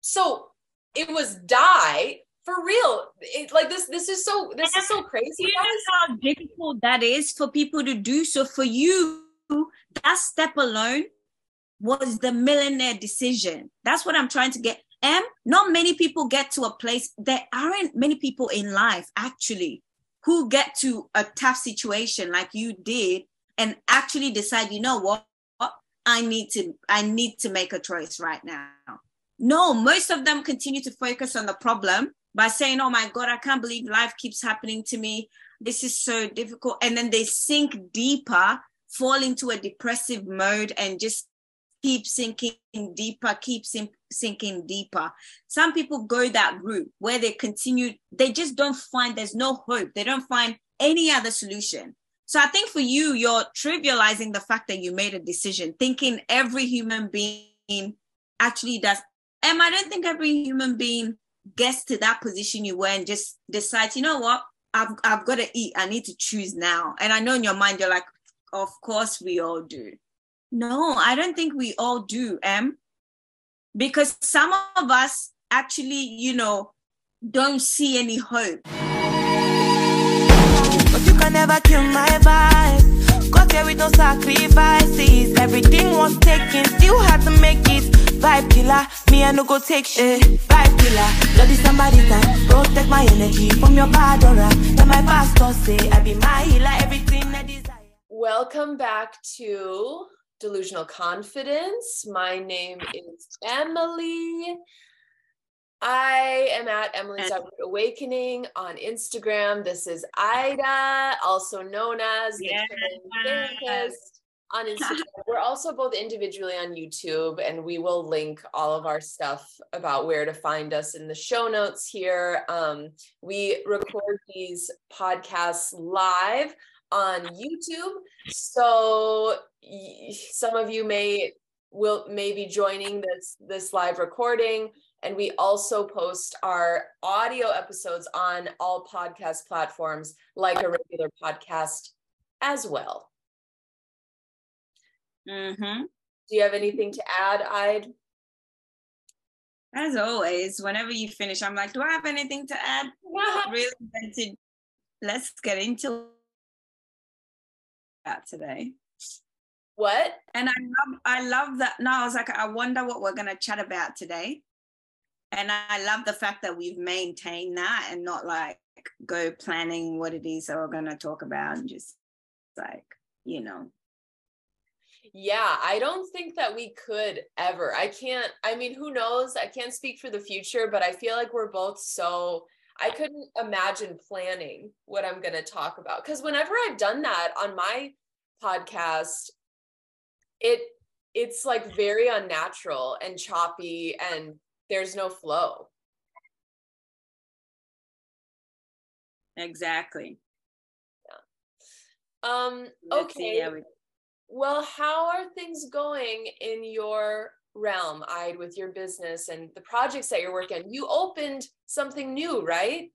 so it was die for real. It, like this, this is so this is so crazy. You know how difficult that is for people to do. So for you, that step alone was the millionaire decision. That's what I'm trying to get. And not many people get to a place. There aren't many people in life actually who get to a tough situation like you did and actually decide, you know what, I need to I need to make a choice right now. No, most of them continue to focus on the problem by saying, "Oh my god, I can't believe life keeps happening to me. This is so difficult." And then they sink deeper, fall into a depressive mode and just keep sinking deeper, keep sink, sinking deeper. Some people go that route where they continue, they just don't find, there's no hope. They don't find any other solution. So I think for you, you're trivializing the fact that you made a decision, thinking every human being actually does. And I don't think every human being gets to that position you were and just decides, you know what, I've, I've got to eat. I need to choose now. And I know in your mind, you're like, of course we all do. No, I don't think we all do, Em. Because some of us actually, you know, don't see any hope. But you can never kill my vibe. Got here with no sacrifices. Everything was taken, still had to make it. Vibe killer, me I no go take shit. Eh, vibe killer, bloody somebody time. Protect my energy from your bad aura. Then my pastor say I be my healer, everything I desire. Welcome back to Delusional Confidence. My name is Emily. I am at Emily's Root Awakening on Instagram. This is Ida, also known as the Yes. Therapist on Instagram. We're also both individually on YouTube, and we will link all of our stuff about where to find us in the show notes here. Um, we record these podcasts live on YouTube, so y- some of you may will may be joining this this live recording and we also post our audio episodes on all podcast platforms like a regular podcast as well. Mm-hmm. Do you have anything to add, Ide? As always, whenever you finish, I'm like, do I have anything to add? Not really. to- Let's get into that today. What? And I love, I love that. No, I was like, I wonder what we're gonna chat about today. And I love the fact that we've maintained that and not like go planning what it is that we're gonna talk about and just like, you know. Yeah, I don't think that we could ever. I can't, I mean, who knows? I can't speak for the future, but I feel like we're both so, I couldn't imagine planning what I'm going to talk about. Because whenever I've done that on my podcast, it, it's like very unnatural and choppy and there's no flow. Exactly. Yeah. Um, Let's okay. we- Well, how are things going in your realm, Ide, with your business and the projects that you're working on? You opened something new, right?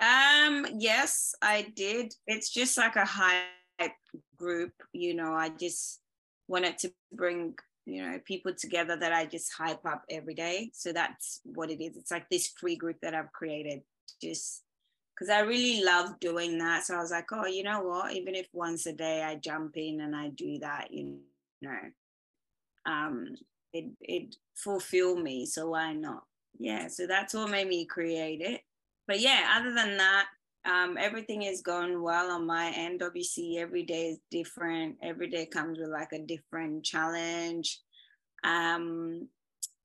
Um, yes, I did. It's just like a hype group, you know. I just wanted to bring, you know, people together that I just hype up every day. So that's what it is. It's like this free group that I've created just because I really love doing that. So I was like, oh, you know what? Even if once a day I jump in and I do that, you know, um, it it fulfill me. So why not? Yeah. So that's what made me create it but yeah, other than that, um, everything is going well on my end. Obviously, every day is different. Every day comes with like a different challenge. Um,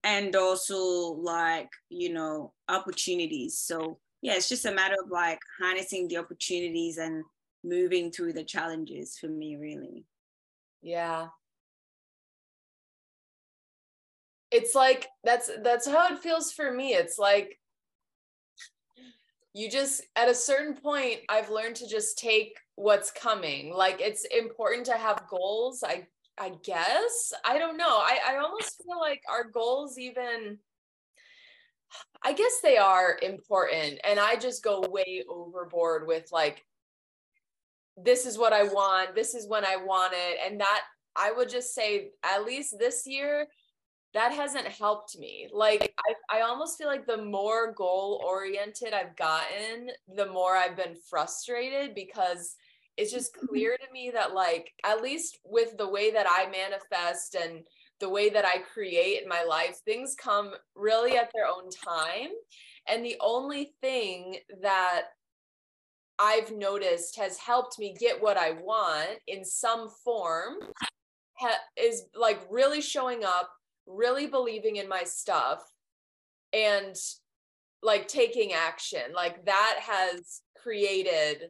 and also like, you know, opportunities. So yeah, it's just a matter of like harnessing the opportunities and moving through the challenges for me, really. Yeah. It's like that's that's how it feels for me. It's like you just at a certain point I've learned to just take what's coming. Like it's important to have goals. I I guess. I don't know. I I almost feel like our goals even I guess they are important and I just go way overboard with like this is what I want, this is when I want it and that I would just say at least this year that hasn't helped me. Like I, I almost feel like the more goal oriented I've gotten, the more I've been frustrated because it's just clear to me that like at least with the way that I manifest and the way that I create in my life, things come really at their own time. And the only thing that I've noticed has helped me get what I want in some form ha- is like really showing up, really believing in my stuff, and like taking action. Like that has created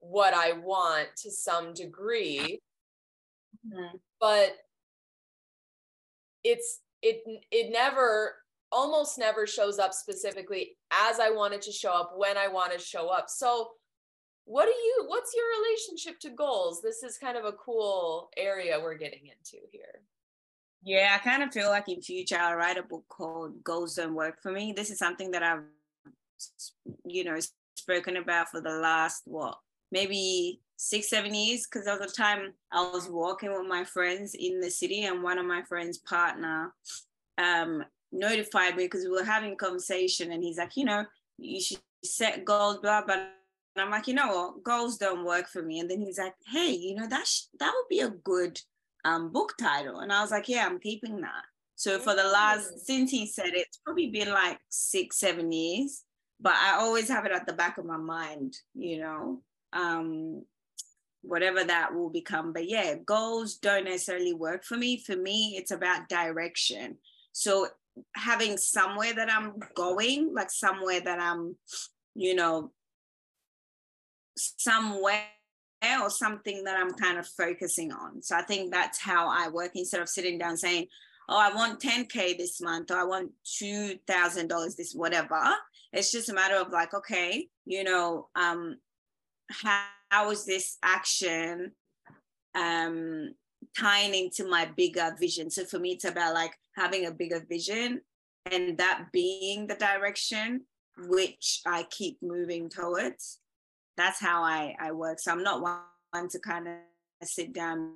what I want to some degree. Mm-hmm. But it's it it never almost never shows up specifically as I wanted to show up when I want to show up. So what do you what's your relationship to goals? This is kind of a cool area we're getting into here. Yeah, I kind of feel like in future I'll write a book called Goals Don't Work for Me. This is something that I've you know spoken about for the last what maybe six, seven years because there a time I was walking with my friends in the city and one of my friends' partner um, notified me because we were having a conversation and he's like, you know, you should set goals, blah, blah. And I'm like, you know what, goals don't work for me. And then he's like, hey, you know, that sh- that would be a good um, book title. And I was like, yeah, I'm keeping that. So for the last, since he said it, it's probably been like six, seven years, but I always have it at the back of my mind, you know, um, whatever that will become. But yeah, goals don't necessarily work for me. For me, it's about direction. So having somewhere that I'm going, like somewhere that I'm, you know, somewhere or something that I'm kind of focusing on. So I think that's how I work instead of sitting down saying, oh, I want 10K this month or I want $2,000 this, whatever. It's just a matter of like, okay, you know, um, how, how is this action um, tying into my bigger vision? So for me, it's about like having a bigger vision and that being the direction which I keep moving towards. That's how I, I work. So I'm not one to kind of sit down and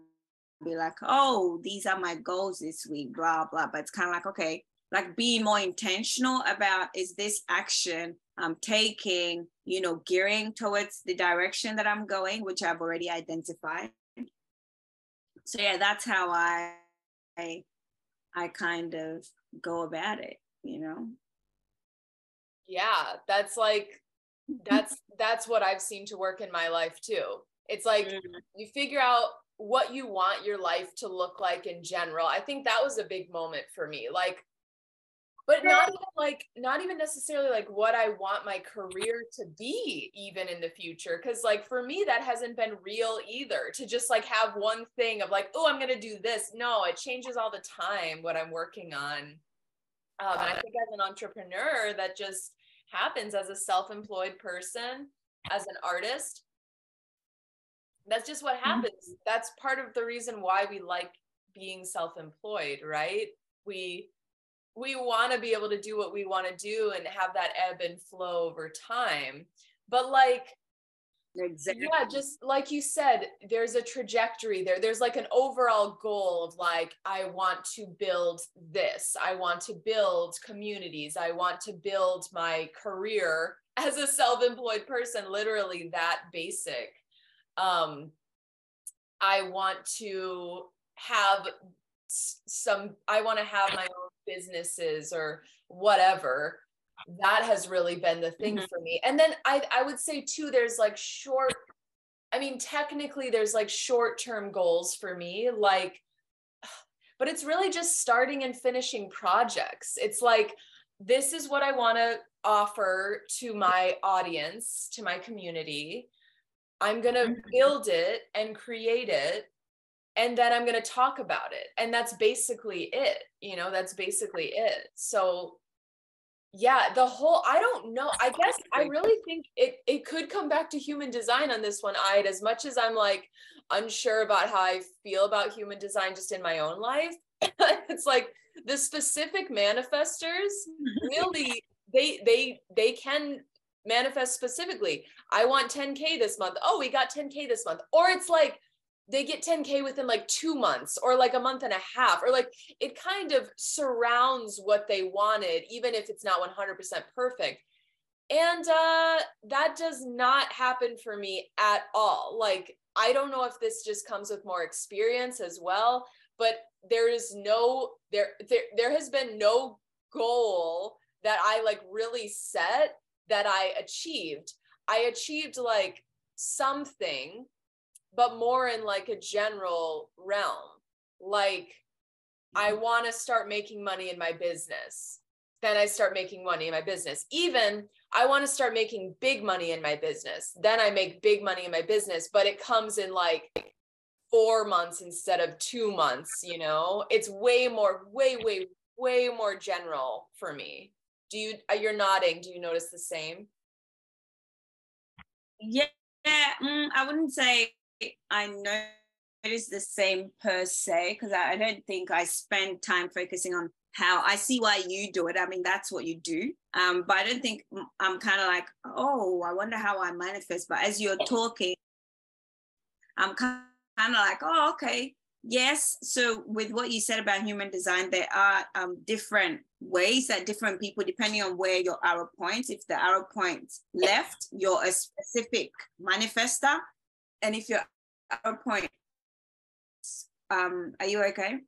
be like, oh, these are my goals this week, blah, blah. But it's kind of like, okay, like being more intentional about is this action I'm taking, you know, gearing towards the direction that I'm going, which I've already identified. So yeah, that's how I I, I kind of go about it, you know. Yeah, that's like that's that's what I've seen to work in my life too. It's like mm-hmm. you figure out what you want your life to look like in general. I think that was a big moment for me. Like but not even like not even necessarily like what i want my career to be even in the future because like for me that hasn't been real either to just like have one thing of like oh i'm gonna do this no it changes all the time what i'm working on um, and i think as an entrepreneur that just happens as a self-employed person as an artist that's just what mm-hmm. happens. That's part of the reason why we like being self-employed right? We we want to be able to do what we want to do and have that ebb and flow over time. But like exactly. yeah just like you said there's a trajectory there. There's like an overall goal of like i want to build this. I want to build communities. I want to build my career as a self-employed person literally that basic. Um i want to have some i want to have my own businesses or whatever that has really been the thing mm-hmm. for me and then i i would say too there's like short i mean technically there's like short term goals for me like but it's really just starting and finishing projects it's like this is what i want to offer to my audience to my community i'm going to mm-hmm. build it and create it and then I'm going to talk about it. And that's basically it. You know, that's basically it. So yeah, the whole I don't know. I guess I really think it it could come back to human design on this one, I'd as much as I'm like unsure about how I feel about human design just in my own life. it's like the specific manifestors mm-hmm. really they they they can manifest specifically. I want 10k this month. Oh, we got 10k this month. Or it's like they get 10k within like 2 months or like a month and a half or like it kind of surrounds what they wanted even if it's not 100% perfect. And uh that does not happen for me at all. Like i don't know if this just comes with more experience as well but there is no there there, there has been no goal that i like really set that i achieved. I achieved like something but more in like a general realm. Like i mm-hmm. want to start making money in my business. Then i start making money in my business. Even i want to start making big money in my business. Then i make big money in my business but it comes in like four months instead of two months you know? It's way more way way way more general for me. Do you uh, you're nodding. Do you notice the same? Yeah mm, i wouldn't say i notice the same per se because I, I don't think i spend time focusing on how I see why you do it. I mean, that's what you do. Um, but I don't think I'm kind of like, oh, I wonder how I manifest. But as you're talking, I'm kind of like, oh, okay. Yes. So with what you said about human design, there are um, different ways that different people, depending on where your arrow points, if the arrow points left, you're a specific manifester. And if you're your arrow point, um, are you okay?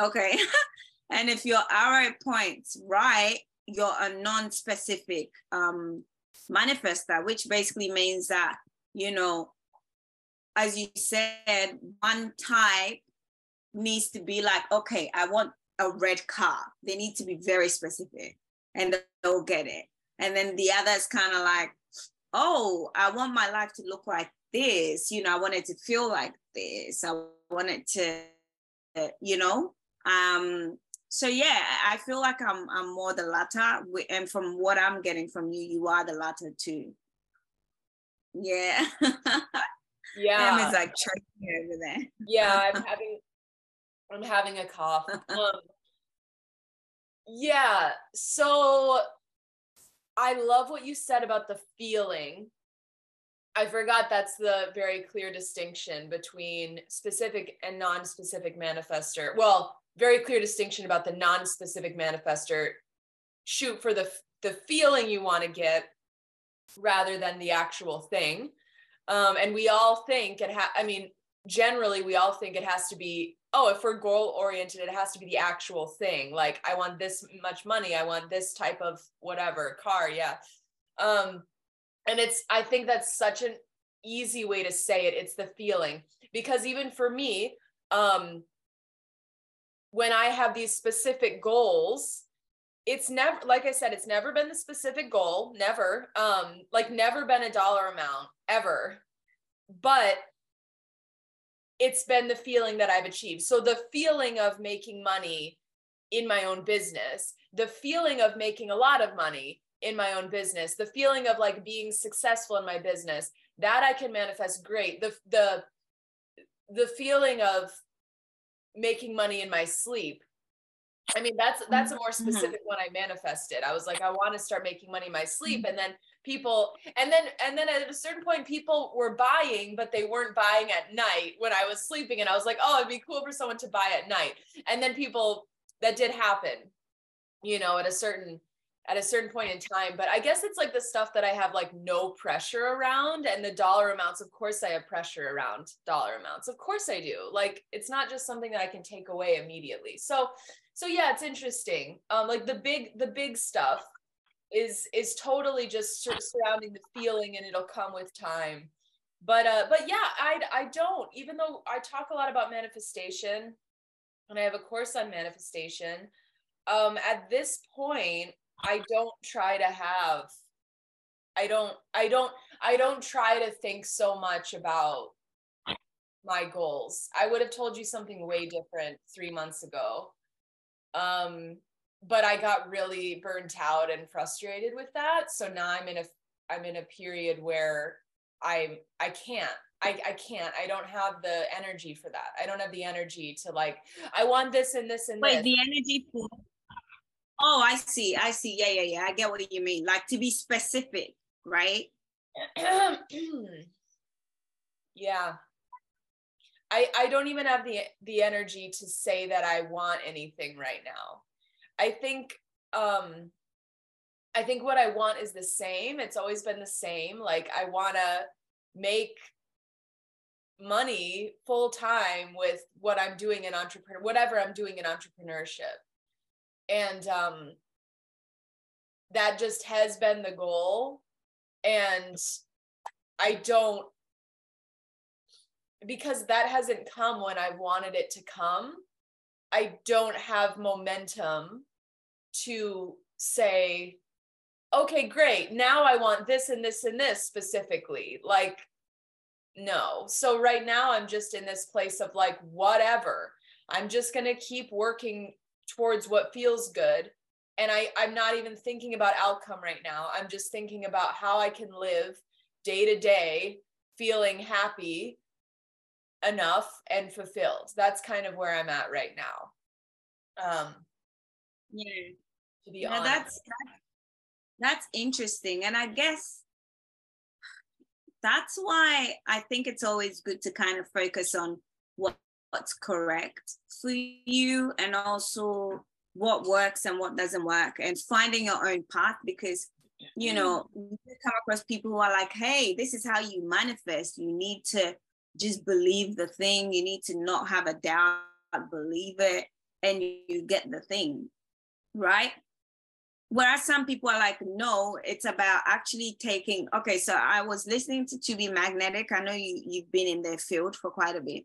Okay. and if your arrow points right, you're a non-specific um, manifester, which basically means that, you know, as you said, one type needs to be like, okay, I want a red car. They need to be very specific and they'll get it. And then the other is kind of like, oh, I want my life to look like this. You know, I want it to feel like this. I want it to, you know, um, so yeah, I feel like I'm I'm more the latter, and from what I'm getting from you, you are the latter too. Yeah. Yeah. Em is like choking over there. Yeah, I'm having I'm having a cough. Um, yeah, so I love what you said about the feeling. I forgot that's the very clear distinction between specific and non-specific manifester. Well, very clear distinction about the non-specific manifester shoot for the the feeling you want to get rather than the actual thing um, and we all think it ha- i mean generally we all think it has to be oh if we're goal oriented it has to be the actual thing like i want this much money i want this type of whatever car yeah um and it's i think that's such an easy way to say it it's the feeling because even for me um when I have these specific goals, it's never like I said, it's never been the specific goal, never. Um, like never been a dollar amount ever. But it's been the feeling that I've achieved. So the feeling of making money in my own business, the feeling of making a lot of money in my own business, the feeling of like being successful in my business, that I can manifest great. The the the feeling of making money in my sleep i mean that's that's a more mm-hmm. specific mm-hmm. one i manifested i was like i want to start making money in my sleep mm-hmm. and then people and then and then at a certain point people were buying but they weren't buying at night when i was sleeping and i was like oh it'd be cool for someone to buy at night. And then people that did happen you know at a certain at a certain point in time but i guess it's like the stuff that i have like no pressure around and the dollar amounts of course i have pressure around dollar amounts. Of course i do. Like it's not just something that i can take away immediately. So so yeah it's interesting. Um like the big the big stuff is is totally just surrounding the feeling and it'll come with time but uh but yeah i i don't even though i talk a lot about manifestation and i have a course on manifestation um at this point I don't try to have I don't I don't I don't try to think so much about my goals. I would have told you something way different 3 months ago. Um but I got really burnt out and frustrated with that. So now I'm in a I'm in a period where I'm I can't I, I can't. I don't have the energy for that. I don't have the energy to like, I want this and this and Wait, this. the energy for Oh, I see. I see. Yeah, yeah, yeah. I get what you mean. Like to be specific, right? yeah i i don't even have the the energy to say that i want anything right now i think um i think what i want is the same. It's always been the same. Like i want to make money full time with what i'm doing in entrepreneur whatever i'm doing in entrepreneurship. And um that just has been the goal. And i don't because that hasn't come when I wanted it to come, I don't have momentum to say, okay, great. Now I want this and this and this specifically. Like, no. So right now I'm just in this place of like, whatever. I'm just going to keep working towards what feels good. And I, I'm not even thinking about outcome right now. I'm just thinking about how I can live day to day feeling happy enough and fulfilled. That's kind of where I'm at right now. Um, yeah. To be yeah, honest. That's, that's interesting. And I guess that's why I think it's always good to kind of focus on what, what's correct for you and also what works and what doesn't work and finding your own path because you know you come across people who are like hey this is how you manifest you need to just believe the thing. You need to not have a doubt, believe it, and you get the thing, right? Whereas some people are like, no, it's about actually taking. Okay, so I was listening to To Be Magnetic. I know you you've been in their field for quite a bit.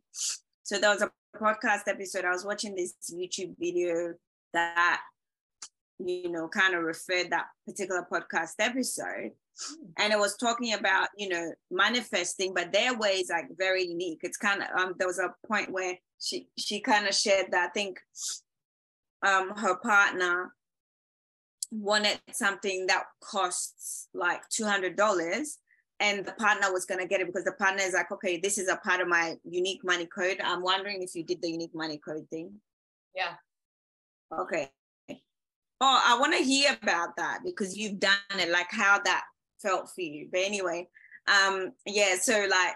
So there was a podcast episode. I was watching this YouTube video that you know kind of referred that particular podcast episode and it was talking about you know manifesting but their way is like very unique it's kind of um there was a point where she she kind of shared that i think um her partner wanted something that costs like $200 and the partner was going to get it because the partner is like okay this is a part of my unique money code i'm wondering if you did the unique money code thing yeah okay oh i want to hear about that because you've done it like how that felt for you. But anyway, um, yeah, so like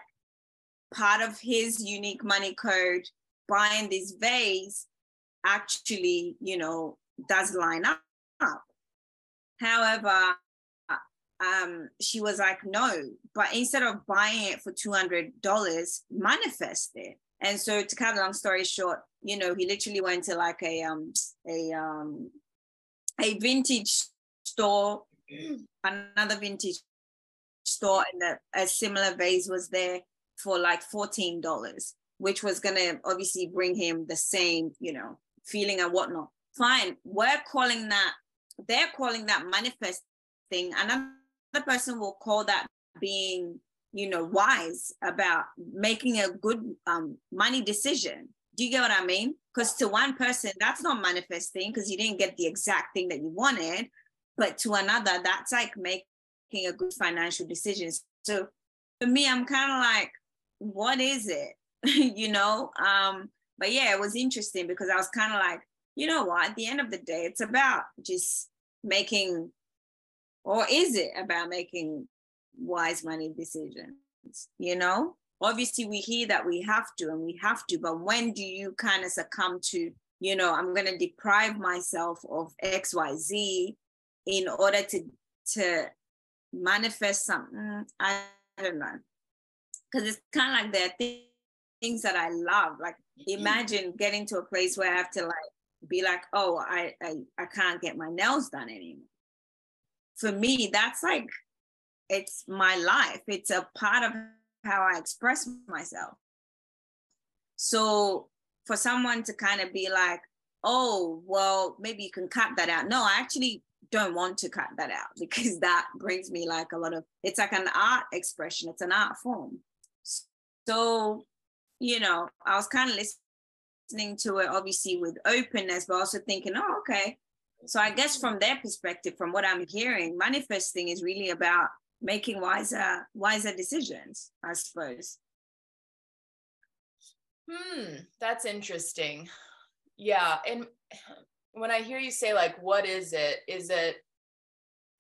part of his unique money code buying this vase actually, you know, does line up. However, um, she was like, no, but instead of buying it for $200, manifest it. And so to cut a long story short, you know, he literally went to like a um a um a vintage store another vintage store and a similar vase was there for like $14 which was going to obviously bring him the same you know feeling and whatnot fine we're calling that they're calling that manifesting. Another person will call that being you know wise about making a good um, money decision. Do you get what i mean? Because to one person that's not manifesting because you didn't get the exact thing that you wanted. But to another that's like making a good financial decision. So for me i'm kind of like what is it? You know um but yeah it was interesting because i was kind of like you know what? At the end of the day it's about just making or is it about making wise money decisions you know? Obviously we hear that we have to and we have to but when do you kind of succumb to you know i'm going to deprive myself of xyz in order to to manifest something i, mm, I don't know. Because it's kind of like there are things that i love like mm-hmm. imagine getting to a place where i have to like be like oh i i, I can't get my nails done anymore. For me that's like it's my life. It's a part of how i express myself. So for someone to kind of be like oh well maybe you can cut that out. No i actually don't want to cut that out because that brings me like a lot of it's like an art expression. It's an art form. So you know i was kind of listening to it obviously with openness but also thinking oh okay so i guess from their perspective from what i'm hearing manifesting is really about making wiser wiser decisions i suppose hmm that's interesting yeah and when I hear you say like what is it? Is it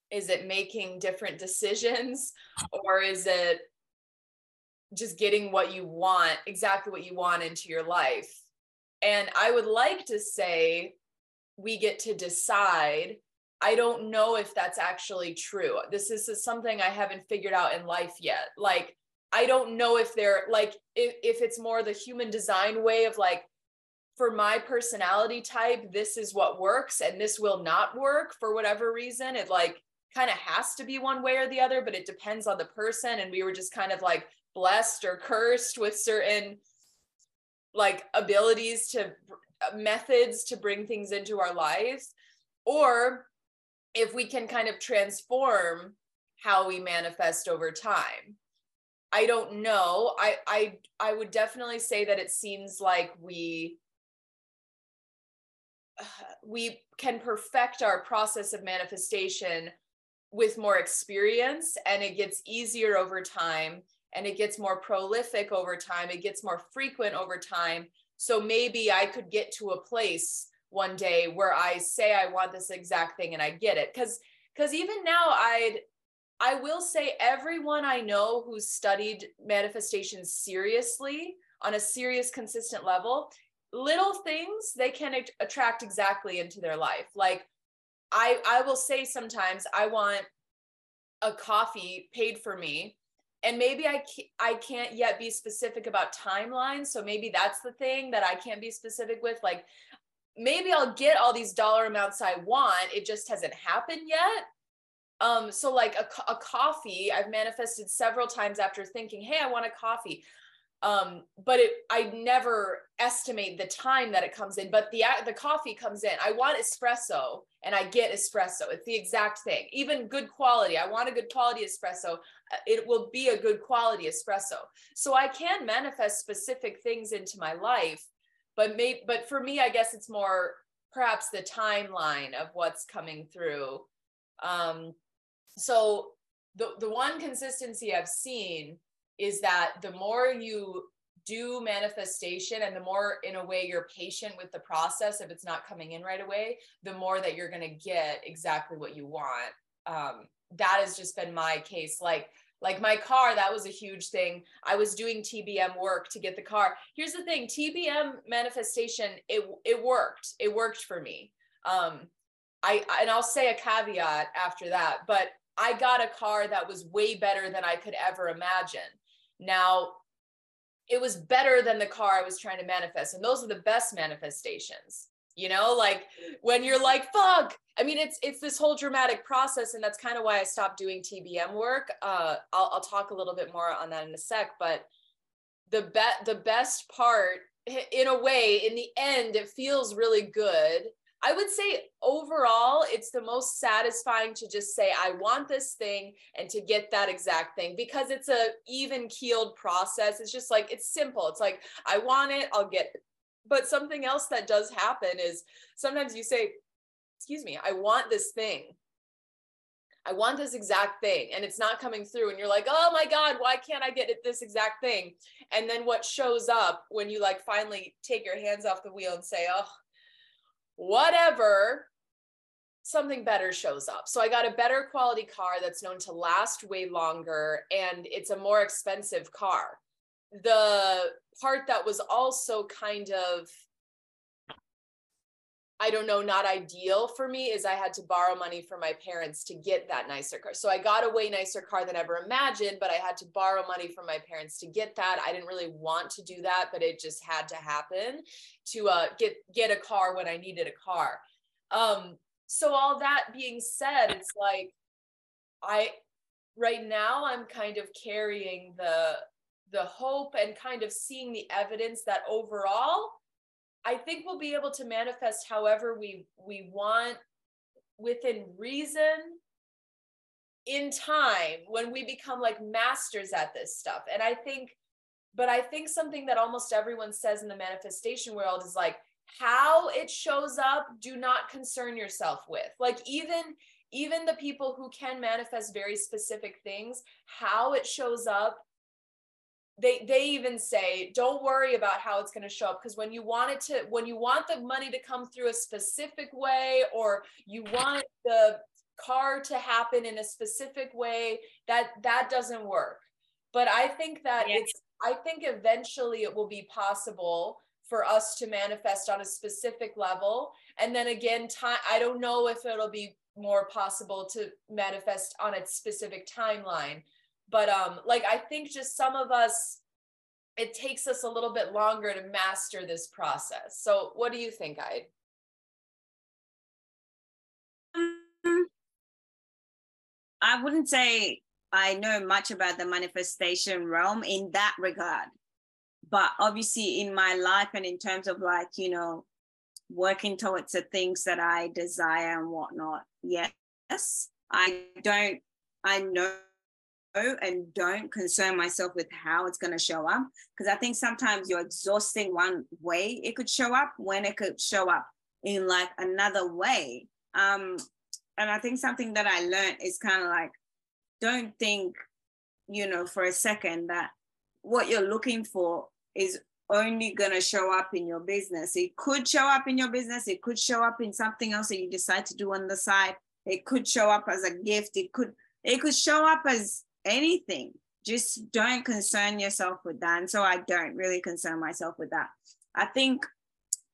is it making different decisions or is it just getting what you want, exactly what you want into your life. And I would like to say we get to decide. I don't know if that's actually true. This is something I haven't figured out in life yet. Like, I don't know if they're like, if, if it's more the human design way of like, for my personality type, this is what works and this will not work for whatever reason. It like kind of has to be one way or the other, but it depends on the person. And we were just kind of like blessed or cursed with certain like abilities to uh, methods to bring things into our lives or if we can kind of transform how we manifest over time. I don't know. I i i would definitely say that it seems like we we can perfect our process of manifestation with more experience and it gets easier over time and it gets more prolific over time it gets more frequent over time. So maybe i could get to a place one day where i say i want this exact thing and i get it. Because because even now i'd i will say everyone i know who's studied manifestation seriously on a serious consistent level little things they can attract exactly into their life. Like i i will say sometimes i want a coffee paid for me and maybe I I can't yet be specific about timelines. So maybe that's the thing that I can't be specific with. Like maybe I'll get all these dollar amounts I want. It just hasn't happened yet. Um, so like a, a coffee, I've manifested several times after thinking, hey, I want a coffee um but it i never estimate the time that it comes in but the the coffee comes in. I want espresso and i get espresso. It's the exact thing. Even good quality. I want a good quality espresso. Uh, it will be a good quality espresso. So i can manifest specific things into my life but may but for me i guess it's more perhaps the timeline of what's coming through. Um so the the one consistency i've seen is that the more you do manifestation and the more in a way you're patient with the process if it's not coming in right away the more that you're going to get exactly what you want. Um, that has just been my case. Like like my car that was a huge thing. I was doing tbm work to get the car. Here's the thing tbm manifestation it it worked. It worked for me. Um i and i'll say a caveat after that but i got a car that was way better than i could ever imagine now, it was better than the car I was trying to manifest. And those are the best manifestations. You know, like when you're like, fuck. I mean, it's it's this whole dramatic process, and that's kind of why I stopped doing TBM work. Uh, I'll, I'll talk a little bit more on that in a sec, but the bet the best part in a way in the end it feels really good I would say overall, it's the most satisfying to just say, I want this thing and to get that exact thing because it's a even keeled process. It's just like, it's simple. It's like, I want it, I'll get it. But something else that does happen is sometimes you say, excuse me, I want this thing. I want this exact thing and it's not coming through and you're like, "Oh my god, why can't I get it this exact thing?" And then what shows up when you like finally take your hands off the wheel and say, "Oh, whatever, something better shows up. So I got a better quality car that's known to last way longer and it's a more expensive car. The part that was also kind of I don't know, not ideal for me is I had to borrow money from my parents to get that nicer car. So I got a way nicer car than ever imagined, but I had to borrow money from my parents to get that. I didn't really want to do that, but it just had to happen to uh, get get a car when I needed a car. Um, so all that being said, it's like I right now I'm kind of carrying the the hope and kind of seeing the evidence that overall I think we'll be able to manifest however we we want within reason in time when we become like masters at this stuff. And I think but I think something that almost everyone says in the manifestation world is like how it shows up do not concern yourself with. Like even even the people who can manifest very specific things, how it shows up they they even say don't worry about how it's going to show up because when you want it to when you want the money to come through a specific way or you want the car to happen in a specific way that that doesn't work. But I think that it's I think eventually it will be possible for us to manifest on a specific level. And then again time I don't know if it'll be more possible to manifest on a specific timeline but um like I think just some of us it takes us a little bit longer to master this process. So what do you think, I? Um, I wouldn't say I know much about the manifestation realm in that regard. But obviously, in my life and in terms of like, you know, working towards the things that I desire and whatnot, yes, I don't, I know and don't concern myself with how it's going to show up because I think sometimes you're exhausting one way it could show up when it could show up in like another way. Um, and I think something that I learned is kind of like, don't think, you know, for a second that what you're looking for is only going to show up in your business. It could show up in your business. It could show up in something else that you decide to do on the side. It could show up as a gift. It could, it could show up as anything. Just don't concern yourself with that. And so I don't really concern myself with that. I think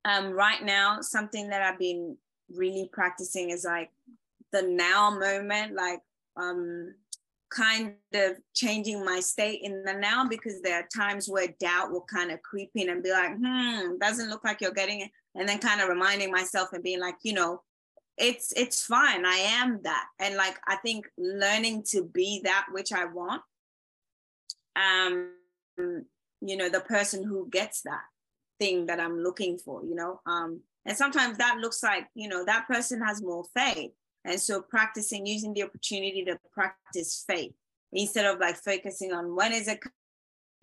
um, right now, something that I've been really practicing is like the now moment, like um, kind of changing my state in the now because there are times where doubt will kind of creep in and be like, hmm, doesn't look like you're getting it. And then kind of reminding myself and being like, you know, it's it's fine. I am that. And like I think learning to be that which I want. Um, you know, the person who gets that thing that I'm looking for, you know. Um, and sometimes that looks like, you know, that person has more faith. And so practicing using the opportunity to practice faith instead of like focusing on when is it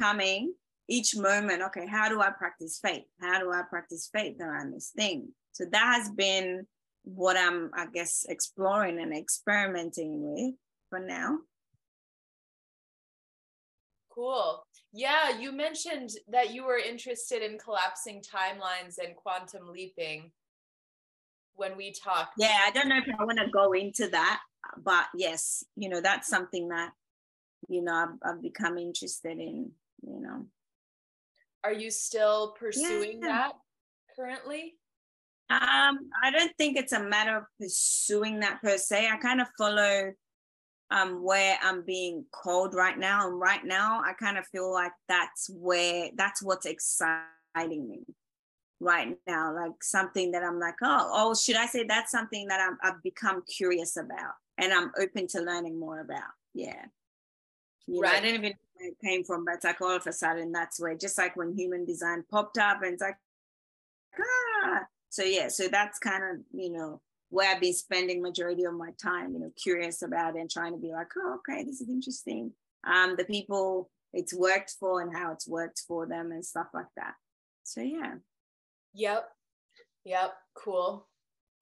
coming each moment. Okay, how do I practice faith? How do I practice faith around this thing? So that has been what I'm, I guess, exploring and experimenting with for now. Cool. Yeah, you mentioned that you were interested in collapsing timelines and quantum leaping when we talked. Yeah, I don't know if I want to go into that, but yes, you know, that's something that, you know, I've, I've become interested in, you know. Are you still pursuing Yeah. that currently? Um, I don't think it's a matter of pursuing that per se. I kind of follow um where I'm being called right now. And right now I kind of feel like that's where that's what's exciting me right now. Like something that I'm like, oh, oh, should I say that's something that I'm, I've become curious about and I'm open to learning more about. Yeah. You know, I Right. didn't even know where it came from, but it's like all of a sudden that's where just like when human design popped up and it's like, ah. So yeah, so that's kind of, you know, where I've been spending majority of my time, you know, curious about it and trying to be like, oh, okay, this is interesting. Um, the people it's worked for and how it's worked for them and stuff like that. So yeah. Yep. Yep. Cool.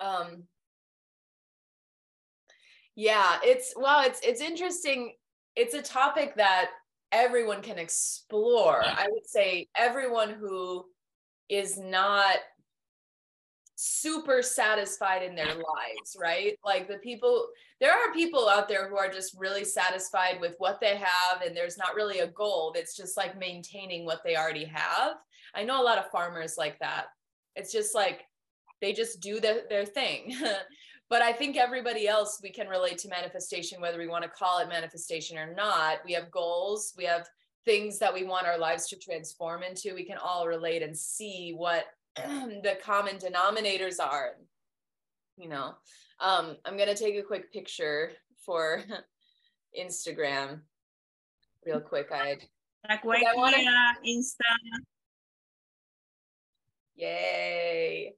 Um yeah, it's well, it's it's interesting. It's a topic that everyone can explore. I would say everyone who is not super satisfied in their lives, right? Like the people, there are people out there who are just really satisfied with what they have, and there's not really a goal. It's just like maintaining what they already have. I know a lot of farmers like that. It's just like they just do the, their thing. but I think everybody else, we can relate to manifestation, whether we want to call it manifestation or not. We have goals, we have things that we want our lives to transform into. We can all relate and see what the common denominators are. You know, um, I'm going to take a quick picture for Instagram real quick. I Like where I wanna- Insta. Yay.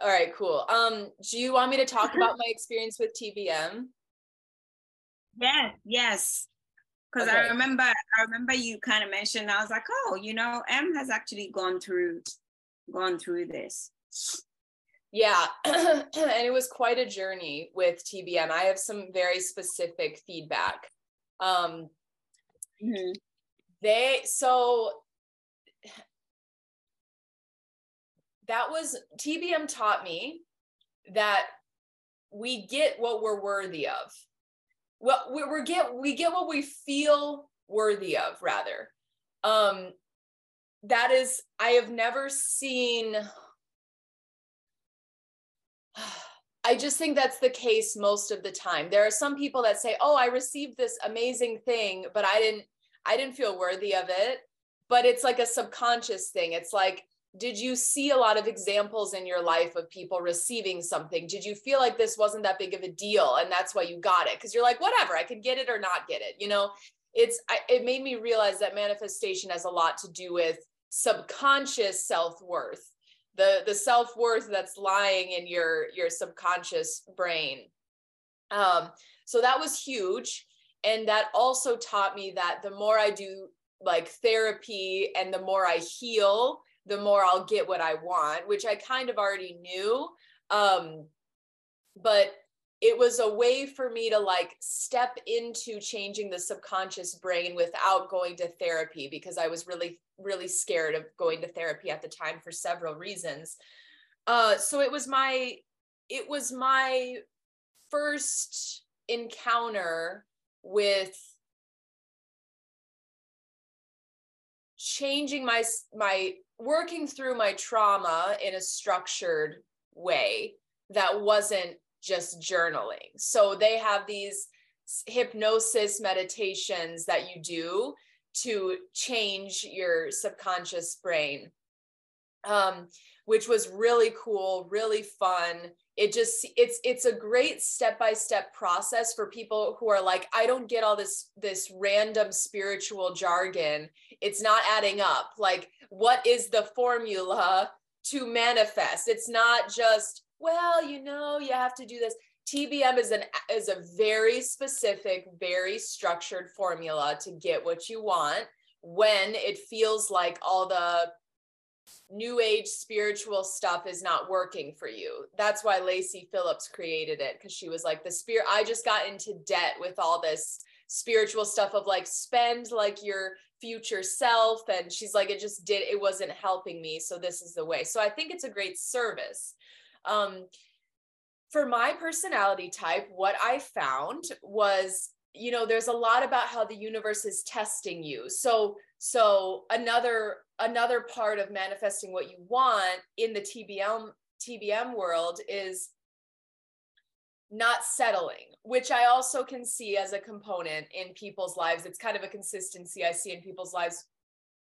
All right, cool. Um, do you want me to talk about my experience with TBM? Yes, yes. Because Okay. I remember I remember you kind of mentioned, I was like, oh, you know, Em has actually gone through gone through this. Yeah, and it was quite a journey with TBM. I have some very specific feedback. Um, Mhm. they so that was TBM taught me that we get what we're worthy of. Well, we, we get we get what we feel worthy of rather um that is i have never seen I just think that's the case most of the time. There are some people that say, "Oh, I received this amazing thing, but I didn't I didn't feel worthy of it." But it's like a subconscious thing. It's like did you see a lot of examples in your life of people receiving something? Did you feel like this wasn't that big of a deal and that's why you got it? Cuz you're like, "Whatever, I could get it or not get it." You know, it's I, it made me realize that manifestation has a lot to do with subconscious self-worth the the self-worth that's lying in your your subconscious brain. Um so that was huge. And that also taught me that the more i do like therapy and the more i heal the more i'll get what i want which i kind of already knew. Um but it was a way for me to like step into changing the subconscious brain without going to therapy because I was really, really scared of going to therapy at the time for several reasons. Uh, so it was my, it was my first encounter with changing my my working through my trauma in a structured way that wasn't just journaling. So they have these hypnosis meditations that you do to change your subconscious brain, um, which was really cool, really fun. It just it's it's a great step by step process for people who are like, I don't get all this this random spiritual jargon. It's not adding up. Like, what is the formula to manifest? It's not just well, you know, you have to do this. TBM is an is a very specific, very structured formula to get what you want when it feels like all the new age spiritual stuff is not working for you. That's why Lacy Phillips created it because she was like the spirit I just got into debt with all this spiritual stuff of like spend like your future self and she's like it just did it wasn't helping me so this is the way. So I think it's a great service um, for my personality type, what I found was, you know, there's a lot about how the universe is testing you. So, so another another part of manifesting what you want in the TBM TBM world is not settling, which I also can see as a component in people's lives. It's kind of a consistency I see in people's lives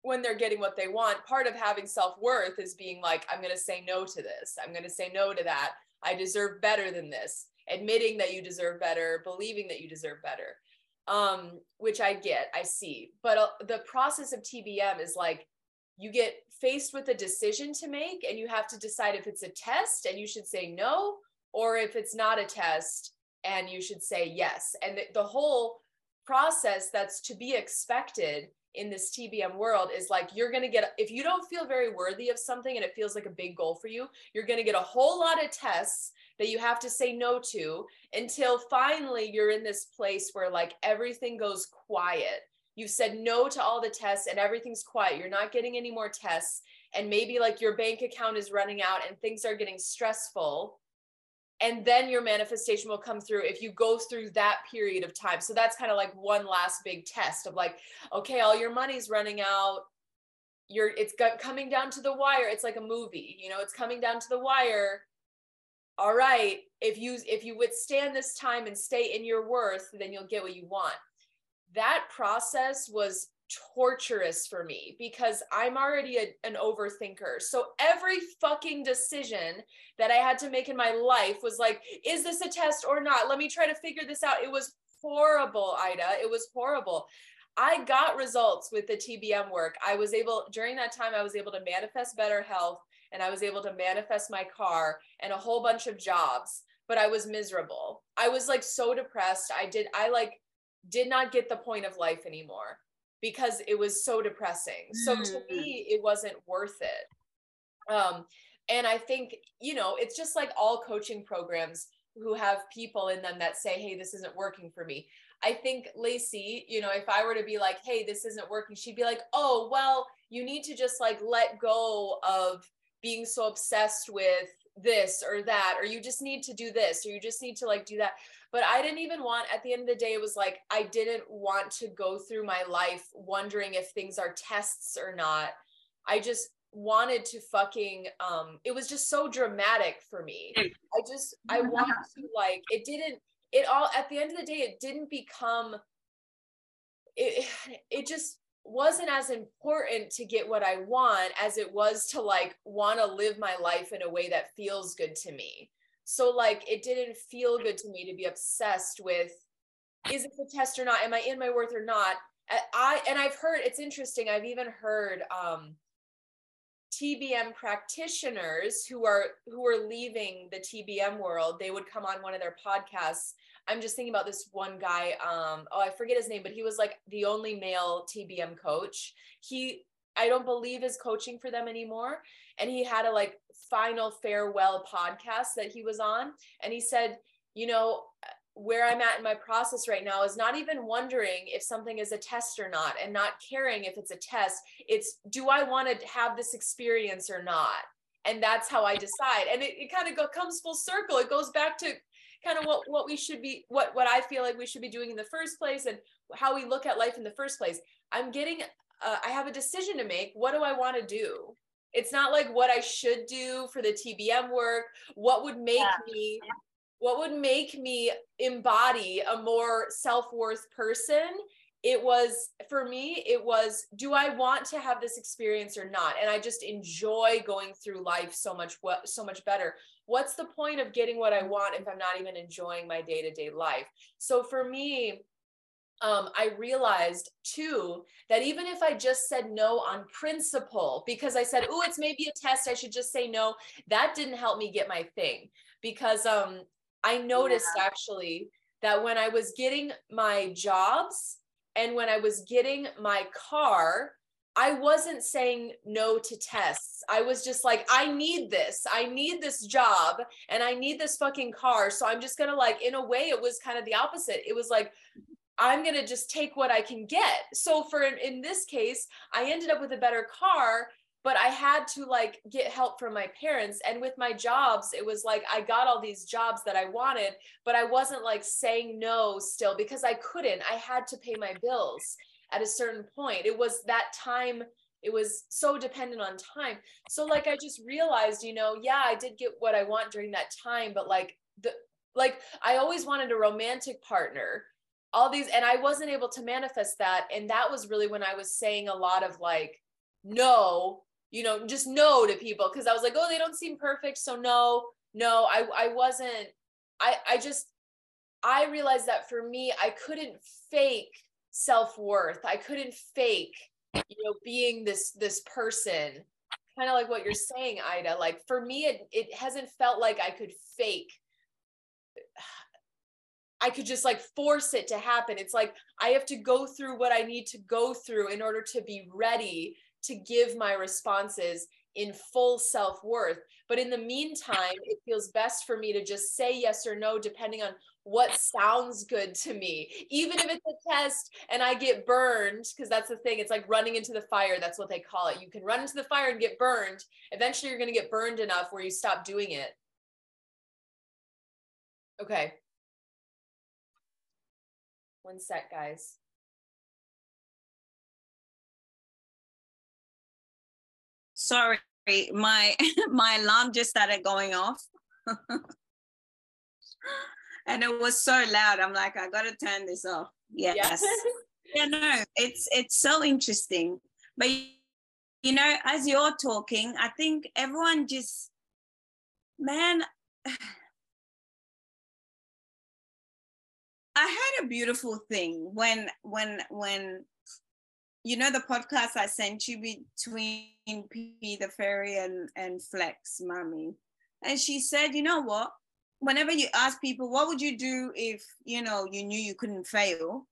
when they're getting what they want, part of having self worth is being like, I'm going to say no to this. I'm going to say no to that. I deserve better than this. Admitting that you deserve better, believing that you deserve better, um, which I get, I see. But uh, the process of TBM is like you get faced with a decision to make, and you have to decide if it's a test and you should say no, or if it's not a test and you should say yes. And the, the whole process that's to be expected in this TBM world is like you're going to get if you don't feel very worthy of something and it feels like a big goal for you, you're going to get a whole lot of tests that you have to say no to until finally you're in this place where like everything goes quiet. You've said no to all the tests and everything's quiet. You're not getting any more tests and maybe like your bank account is running out and things are getting stressful and then your manifestation will come through if you go through that period of time. So that's kind of like one last big test of like okay all your money's running out. You're it's got, coming down to the wire. It's like a movie you know it's coming down to the wire. All right if you if you withstand this time and stay in your worth then you'll get what you want. That process was torturous for me because I'm already a, an overthinker. So every fucking decision that I had to make in my life was like, is this a test or not? Let me try to figure this out. It was horrible, Ida. It was horrible. I got results with the TBM work. I was able, during that time, I was able to manifest better health and I was able to manifest my car and a whole bunch of jobs, but I was miserable. I was like so depressed. I did, I like, did not get the point of life anymore because it was so depressing. So to mm. me, it wasn't worth it. Um, and I think, you know, it's just like all coaching programs who have people in them that say, hey, this isn't working for me. I think Lacy, you know, if I were to be like, hey, this isn't working, she'd be like, oh, well, you need to just like let go of being so obsessed with this or that or you just need to do this or you just need to like do that but i didn't even want at the end of the day it was like i didn't want to go through my life wondering if things are tests or not. I just wanted to fucking um it was just so dramatic for me. I just i wanted to like it didn't it all at the end of the day it didn't become it it just wasn't as important to get what I want as it was to like want to live my life in a way that feels good to me. So like it didn't feel good to me to be obsessed with is it the test or not? Am I in my worth or not? I and I've heard it's interesting. I've even heard um TBM practitioners who are who are leaving the TBM world, they would come on one of their podcasts I'm just thinking about this one guy. Um, oh, I forget his name, but he was like the only male TBM coach. He, I don't believe is coaching for them anymore. And he had a like final farewell podcast that he was on. And he said, you know, where I'm at in my process right now is not even wondering if something is a test or not and not caring if it's a test. It's do I want to have this experience or not? And that's how I decide. And it, it kind of go, comes full circle. It goes back to kind of what what we should be what what I feel like we should be doing in the first place and how we look at life in the first place. I'm getting uh, I have a decision to make. What do I want to do? It's not like what I should do for the TBM work. What would make yeah. me what would make me embody a more self-worth person it was for me it was do i want to have this experience or not and i just enjoy going through life so much so much better what's the point of getting what I want if I'm not even enjoying my day to day life? So for me, um, I realized too that even if I just said no on principle, because I said, oh, it's maybe a test, I should just say no, that didn't help me get my thing. Because um, I noticed yeah. actually that when I was getting my jobs and when I was getting my car, I wasn't saying no to tests. I was just like, I need this. I need this job and I need this fucking car. So I'm just going to like, in a way, it was kind of the opposite. It was like, I'm going to just take what I can get. So for in this case, I ended up with a better car, but I had to like get help from my parents. And with my jobs, it was like I got all these jobs that I wanted, but I wasn't like saying no still because I couldn't. I had to pay my bills at a certain point. It was that time, it was so dependent on time. So like I just realized, you know, yeah, I did get what I want during that time, but like the like I always wanted a romantic partner. All these and I wasn't able to manifest that and that was really when I was saying a lot of like no, you know, just no to people because I was like, "Oh, they don't seem perfect, so no." No, I I wasn't I I just I realized that for me, I couldn't fake self-worth i couldn't fake you know being this this person kind of like what you're saying ida like for me it, it hasn't felt like i could fake i could just like force it to happen. It's like i have to go through what i need to go through in order to be ready to give my responses in full self-worth. But in the meantime it feels best for me to just say yes or no depending on what sounds good to me. Even if it's a test and i get burned because that's the thing it's like running into the fire that's what they call it. You can run into the fire and get burned. Eventually you're going to get burned enough where you stop doing it. Okay one sec guys sorry my my alarm just started going off and it was so loud. I'm like, I gotta turn this off. Yes. yeah, no, it's it's so interesting. But you know, as you're talking, I think everyone just man. I had a beautiful thing when when when you know the podcast I sent you between P the fairy and and Flex Mami. And she said, you know what? whenever you ask people what would you do if you know you knew you couldn't fail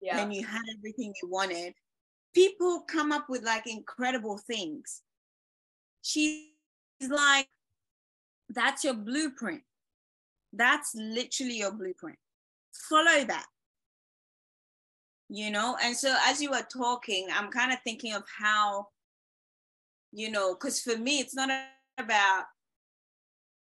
yeah. and you had everything you wanted people come up with like incredible things she's like that's your blueprint that's literally your blueprint follow that you know and so as you were talking i'm kind of thinking of how you know because for me it's not about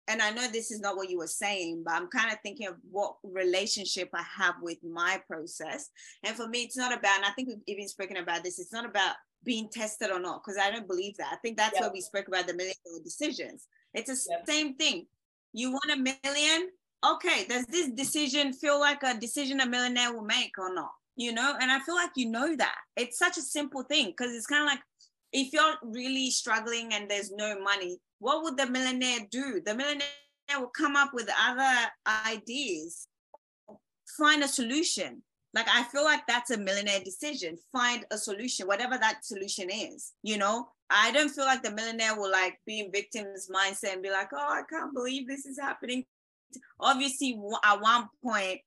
and I know this is not what you were saying, but I'm kind of thinking of what relationship I have with my process. And for me, it's not about, and I think we've even spoken about this, it's not about being tested or not, because I don't believe that. I think that's yep. what we spoke about the million dollar decisions. It's the yep. same thing. You want a million? Okay, does this decision feel like a decision a millionaire will make or not? You know, and I feel like you know that. It's such a simple thing because it's kind of like if you're really struggling and there's no money, what would the millionaire do? The millionaire will come up with other ideas, find a solution. Like I feel like that's a millionaire decision. Find a solution, whatever that solution is. You know, I don't feel like the millionaire will like be in victim's mindset and be like, oh, I can't believe this is happening. Obviously, at one point,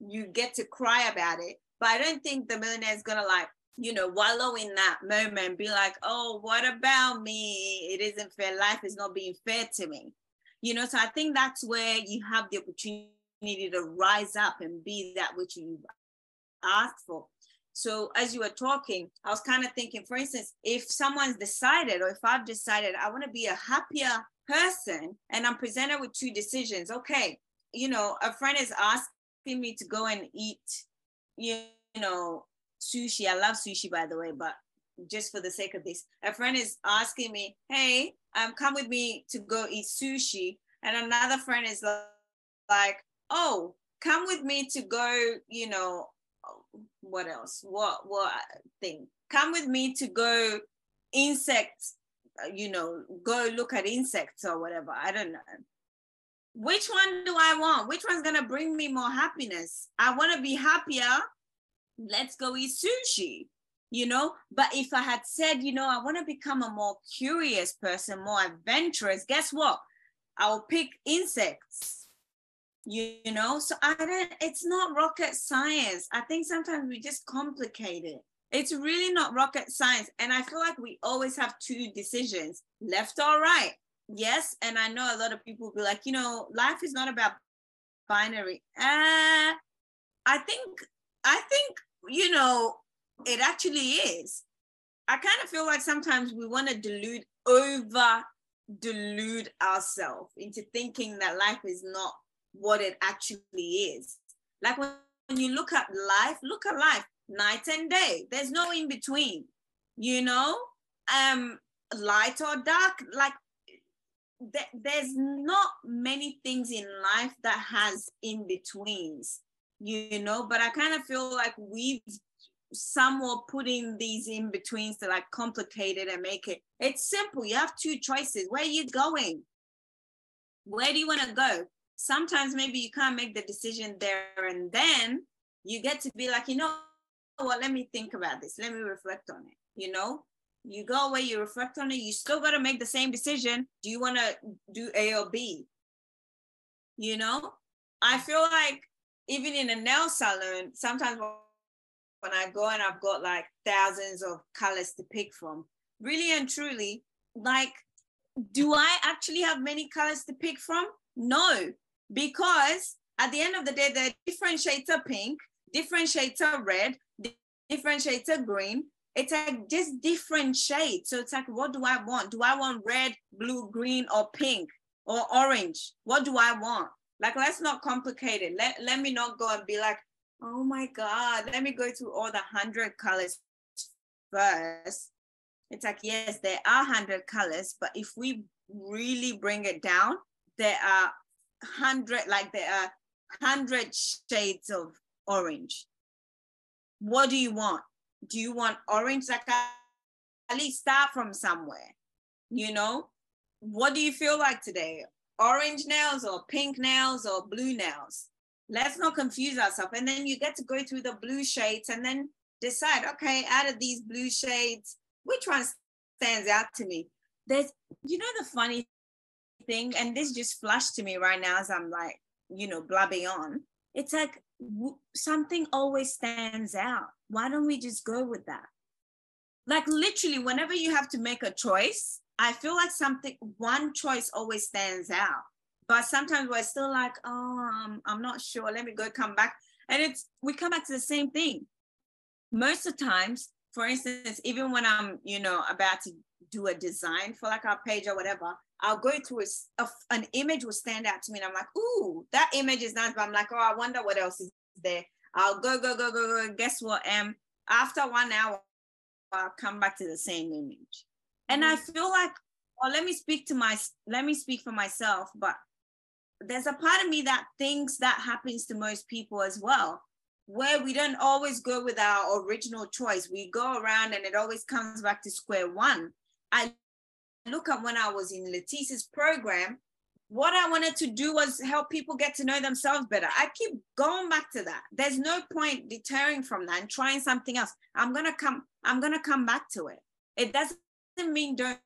you get to cry about it, but I don't think the millionaire is gonna like you know, wallow in that moment, be like, oh, what about me? It isn't fair. Life is not being fair to me. You know, so I think that's where you have the opportunity to rise up and be that which you asked for. So as you were talking, I was kind of thinking, for instance, if someone's decided or if I've decided I want to be a happier person and I'm presented with two decisions, okay, you know, a friend is asking me to go and eat, you know, sushi. I love sushi, by the way, but just for the sake of this, a friend is asking me, "Hey, um, come with me to go eat sushi," and another friend is like, "Oh, come with me to go, you know, what else? What what thing? Come with me to go insects, uh, Uh, you know, go look at insects or whatever. I don't know." Which one do I want? Which one's gonna bring me more happiness? I want to be happier let's go eat sushi you know but if i had said you know i want to become a more curious person more adventurous guess what i'll pick insects you know so i don't it's not rocket science i think sometimes we just complicate it it's really not rocket science and i feel like we always have two decisions left or right yes and i know a lot of people be like you know life is not about binary uh i think I think, you know, it actually is. I kind of feel like sometimes we want to delude over delude ourselves into thinking that life is not what it actually is. Like when, when you look at life, look at life night and day. There's no in between, you know? Um, light or dark, like th- there's not many things in life that has in betweens you know? But i kind of feel like we've somewhat putting these in betweens to like complicate it and make it it's simple. You have two choices. Where are you going? Where do you want to go? Sometimes maybe you can't make the decision there and then. You get to be like you know what? Let me think about this. Let me reflect on it. You know you go away you reflect on it you still got to make the same decision. Do you want to do a or b? You know? I feel like even in a nail salon, sometimes when I go and I've got like thousands of colors to pick from, really and truly, like, do I actually have many colors to pick from? No, because at the end of the day, there are different shades of pink, different shades of red, different shades of green. It's like just different shades. So it's like, what do I want? Do I want red, blue, green, or pink or orange? What do I want? Like, let's not complicate it. Let, let me not go and be like, oh my God, let me go through all the hundred colors first. It's like, yes, there are hundred colors, but if we really bring it down, there are hundred, like there are hundred shades of orange. What do you want? Do you want orange? Least start from somewhere, you know? What do you feel like today? orange nails or pink nails or blue nails. Let's not confuse ourselves. And then you get to go through the blue shades and then decide, okay, out of these blue shades, which one stands out to me? There's, you know, the funny thing, and this just flashed to me right now as I'm like, you know, blabbing on. It's like w- something always stands out. Why don't we just go with that? Like literally, whenever you have to make a choice, I feel like something, one choice always stands out. But sometimes we're still like, oh, um, I'm not sure. Let me go come back. And it's, we come back to the same thing. Most of the times, for instance, even when I'm, you know, about to do a design for like our page or whatever, I'll go through a, a, an image will stand out to me, and I'm like, ooh, that image is nice. But I'm like, oh, I wonder what else is there. I'll go, go, go, go, go. Guess what? Um, after one hour, I'll come back to the same image. And I mm-hmm. feel like, well, let me speak to my, let me speak for myself, but there's a part of me that thinks that happens to most people as well, where we don't always go with our original choice. We go around and it always comes back to square one. I look at when I was in Letitia's program, what I wanted to do was help people get to know themselves better. I keep going back to that. There's no point deterring from that and trying something else. I'm gonna come, I'm gonna come back to it. It doesn't mean don't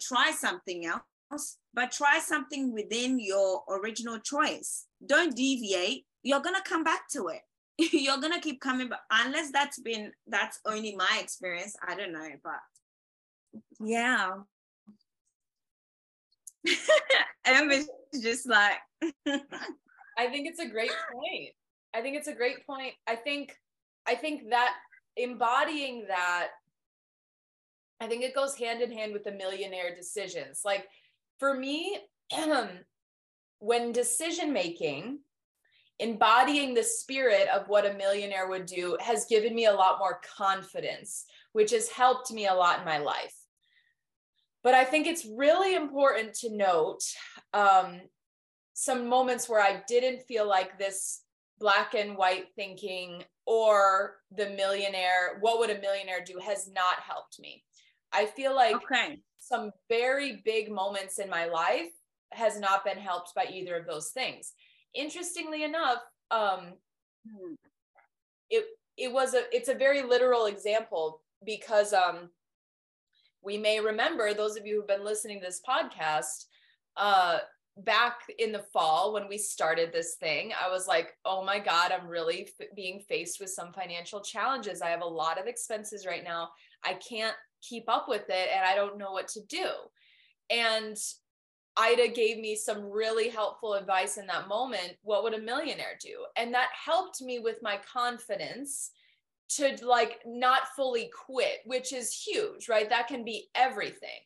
try something else, but try something within your original choice. Don't deviate. You're gonna come back to it. You're gonna keep coming back unless that's been that's only my experience. I don't know, but yeah. Em is just like. I think it's a great point. I think it's a great point. I think, I think that embodying that, I think it goes hand in hand with the millionaire decisions. Like for me, when decision making, embodying the spirit of what a millionaire would do has given me a lot more confidence, which has helped me a lot in my life. But I think it's really important to note um, some moments where I didn't feel like this black and white thinking or the millionaire, what would a millionaire do, has not helped me. I feel like okay. some very big moments in my life has not been helped by either of those things. Interestingly enough, um, hmm. it it was a it's a very literal example because um, we may remember those of you who've been listening to this podcast uh back in the fall when we started this thing i was like oh my god i'm really f- being faced with some financial challenges. I have a lot of expenses right now. I can't keep up with it and i don't know what to do. And ida gave me some really helpful advice in that moment what would a millionaire do? And that helped me with my confidence to like not fully quit, which is huge, right? That can be everything.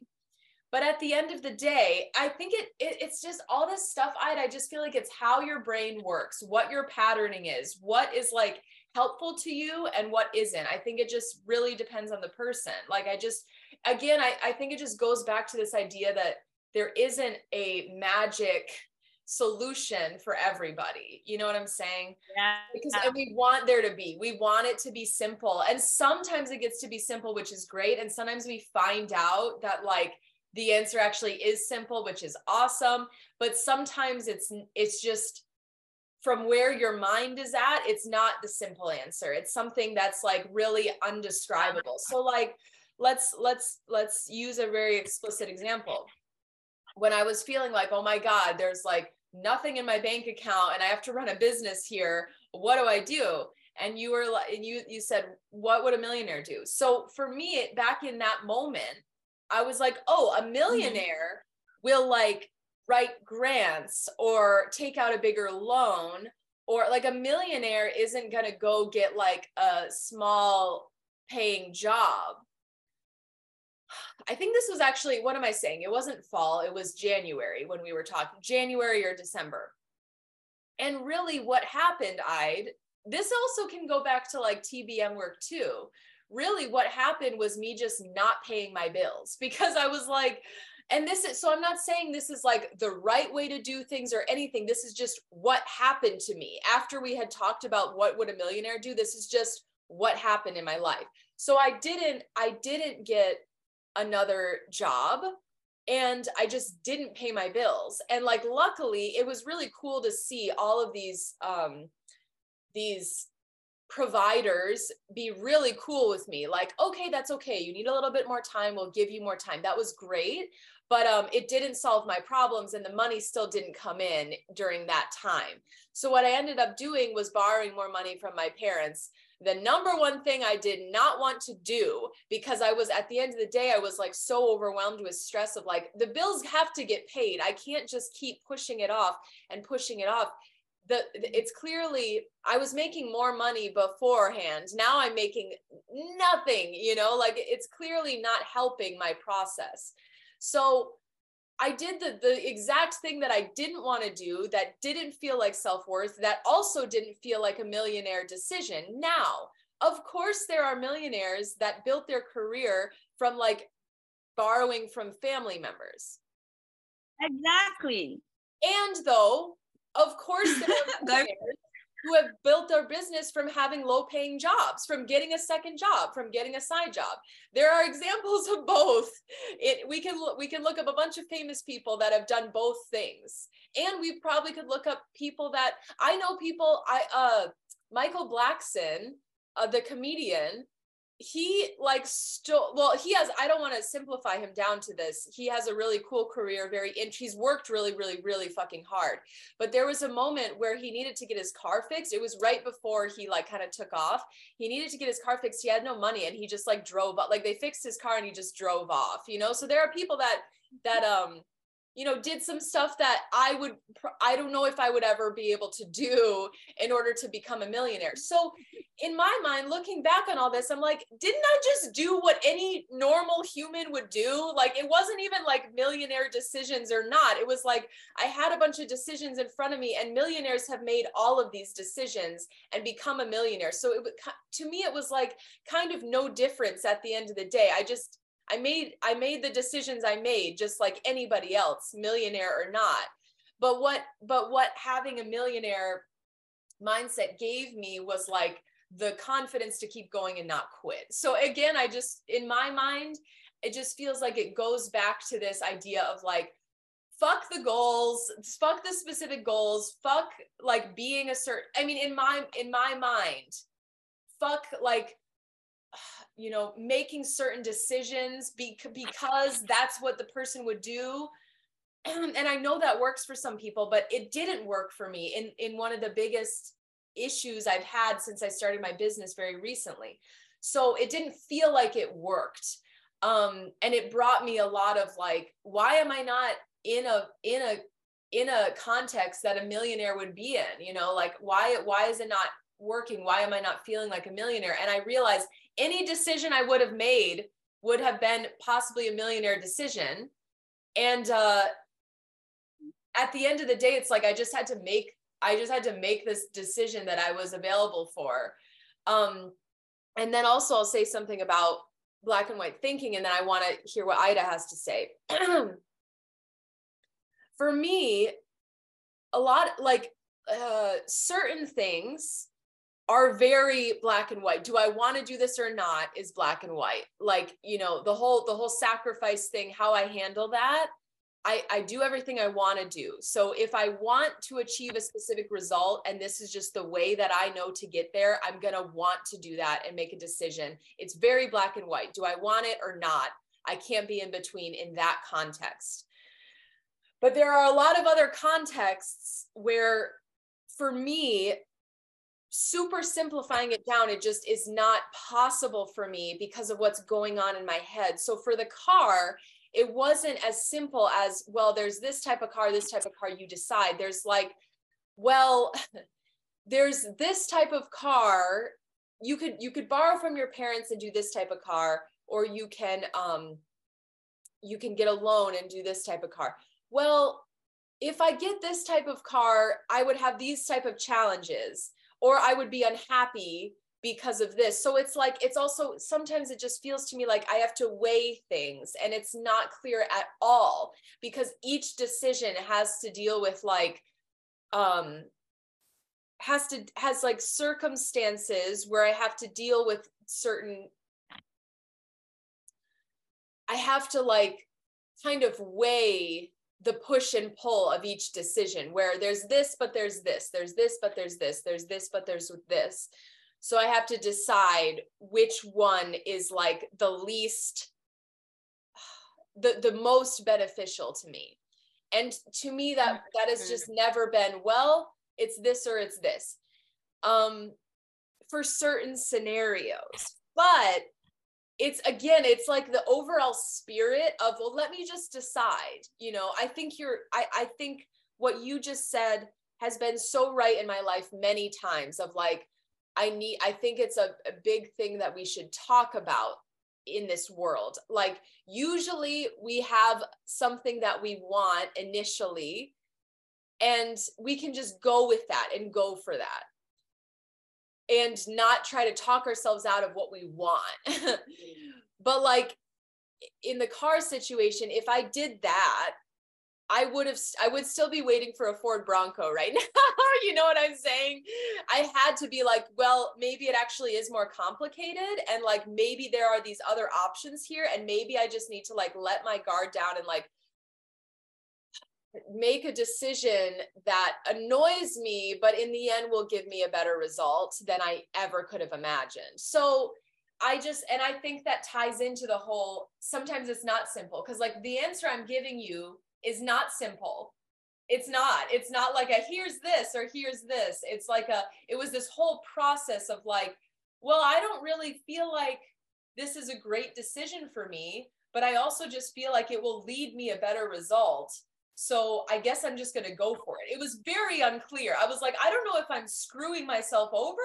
But at the end of the day, I think it, it it's just all this stuff. I I just feel like it's how your brain works, what your patterning is, what is like helpful to you and what isn't. I think it just really depends on the person. Like I just again, I, I think it just goes back to this idea that there isn't a magic solution for everybody. You know what I'm saying? Yeah. Because and we want there to be. We want it to be simple. And sometimes it gets to be simple, which is great. And sometimes we find out that like the answer actually is simple, which is awesome. But sometimes it's it's just from where your mind is at, it's not the simple answer. It's something that's like really undescribable. So like let's let's let's use a very explicit example when I was feeling like, oh my God, there's like nothing in my bank account and I have to run a business here. What do I do? And you were like, and you you said, what would a millionaire do? So for me, back in that moment, I was like, oh, a mm-hmm. millionaire will like write grants or take out a bigger loan or like a millionaire isn't going to go get like a small paying job I think this was actually, what am I saying? It wasn't fall, it was January when we were talking, January or December. And really, what happened, I'd, this also can go back to like TBM work too. Really, what happened was me just not paying my bills because I was like, and this is so I'm not saying this is like the right way to do things or anything. This is just what happened to me after we had talked about what would a millionaire do. This is just what happened in my life. So I didn't I didn't get another job and I just didn't pay my bills. And like luckily it was really cool to see all of these um these providers be really cool with me. Like okay that's okay. You need a little bit more time. We'll give you more time. That was great but um, it didn't solve my problems and the money still didn't come in during that time. So what i ended up doing was borrowing more money from my parents the number one thing I did not want to do because I was at the end of the day, I was like so overwhelmed with stress of like, the bills have to get paid. I can't just keep pushing it off and pushing it off. The, it's clearly I was making more money beforehand. Now I'm making nothing, you know, like it's clearly not helping my process. So I did the the exact thing that I didn't want to do that didn't feel like self-worth that also didn't feel like a millionaire decision. Now, of course there are millionaires that built their career from like borrowing from family members. Exactly. And though, of course there are millionaires who have built their business from having low paying jobs, from getting a second job, from getting a side job. There are examples of both. It, we can we can look up a bunch of famous people that have done both things. And we probably could look up people that I know people I uh Michael Blackson, uh, the comedian, he like still well he has i don't want to simplify him down to this. He has a really cool career very int- he's worked really really really fucking hard. But there was a moment where he needed to get his car fixed. It was right before he like kind of took off. He needed to get his car fixed. He had no money and he just like drove up like they fixed his car and he just drove off you know? So there are people that that um you know did some stuff that i would i don't know if i would ever be able to do in order to become a millionaire. Mm-hmm. So in my mind looking back on all this i'm like didn't i just do what any normal human would do? Like it wasn't even like millionaire decisions or not. It was like i had a bunch of decisions in front of me and millionaires have made all of these decisions and become a millionaire. So it to me it was like kind of no difference at the end of the day. I just I made I made the decisions I made just like anybody else, millionaire or not. But what but what having a millionaire mindset gave me was like the confidence to keep going and not quit. So again, I just in my mind, it just feels like it goes back to this idea of like fuck the goals fuck the specific goals fuck like being a certain i mean in my in my mind fuck like you know making certain decisions because that's what the person would do. And i know that works for some people but it didn't work for me in in one of the biggest issues i've had since i started my business very recently. So it didn't feel like it worked. Um and it brought me a lot of like why am i not in a in a in a context that a millionaire would be in? You know like why why is it not working why am i not feeling like a millionaire and i realized any decision I would have made would have been possibly a millionaire decision. And uh, at the end of the day, it's like I just had to make I just had to make this decision that I was available for. Um, and then also I'll say something about black and white thinking, and then I want to hear what Ida has to say. for me, a lot like uh, certain things are very black and white. Do I want to do this or not is black and white. Like, you know, the whole the whole sacrifice thing, how I handle that, I I do everything I want to do. So if I want to achieve a specific result and this is just the way that I know to get there, I'm going to want to do that and make a decision. It's very black and white. Do I want it or not? I can't be in between in that context. But there are a lot of other contexts where for me super simplifying it down it just is not possible for me because of what's going on in my head. So for the car it wasn't as simple as well there's this type of car this type of car you decide. There's like well there's this type of car. You could you could borrow from your parents and do this type of car or you can um you can get a loan and do this type of car. Well if i get this type of car i would have these type of challenges or I would be unhappy because of this. So it's like, it's also sometimes it just feels to me like I have to weigh things and it's not clear at all because each decision has to deal with like, um, has to has like circumstances where I have to deal with certain I have to like kind of weigh the push and pull of each decision where there's this but there's this there's this but there's this there's this but there's this. So i have to decide which one is like the least the the most beneficial to me. And to me that that has just never been well it's this or it's this. Um for certain scenarios but it's again it's like the overall spirit of well let me just decide you know i think you're i i think what you just said has been so right in my life many times of like i need i think it's a, a big thing that we should talk about in this world. Like usually we have something that we want initially and we can just go with that and go for that and not try to talk ourselves out of what we want. but like in the car situation, if I did that, I would have I would still be waiting for a Ford Bronco right now. you know what I'm saying? I had to be like, well, maybe it actually is more complicated and like maybe there are these other options here and maybe I just need to like let my guard down and like make a decision that annoys me but in the end will give me a better result than I ever could have imagined. So I just and I think that ties into the whole sometimes it's not simple because like the answer I'm giving you is not simple. It's not. It's not like a here's this or here's this. It's like a it was this whole process of like, well, I don't really feel like this is a great decision for me, but I also just feel like it will lead me a better result. So I guess I'm just going to go for it. It was very unclear. I was like, I don't know if I'm screwing myself over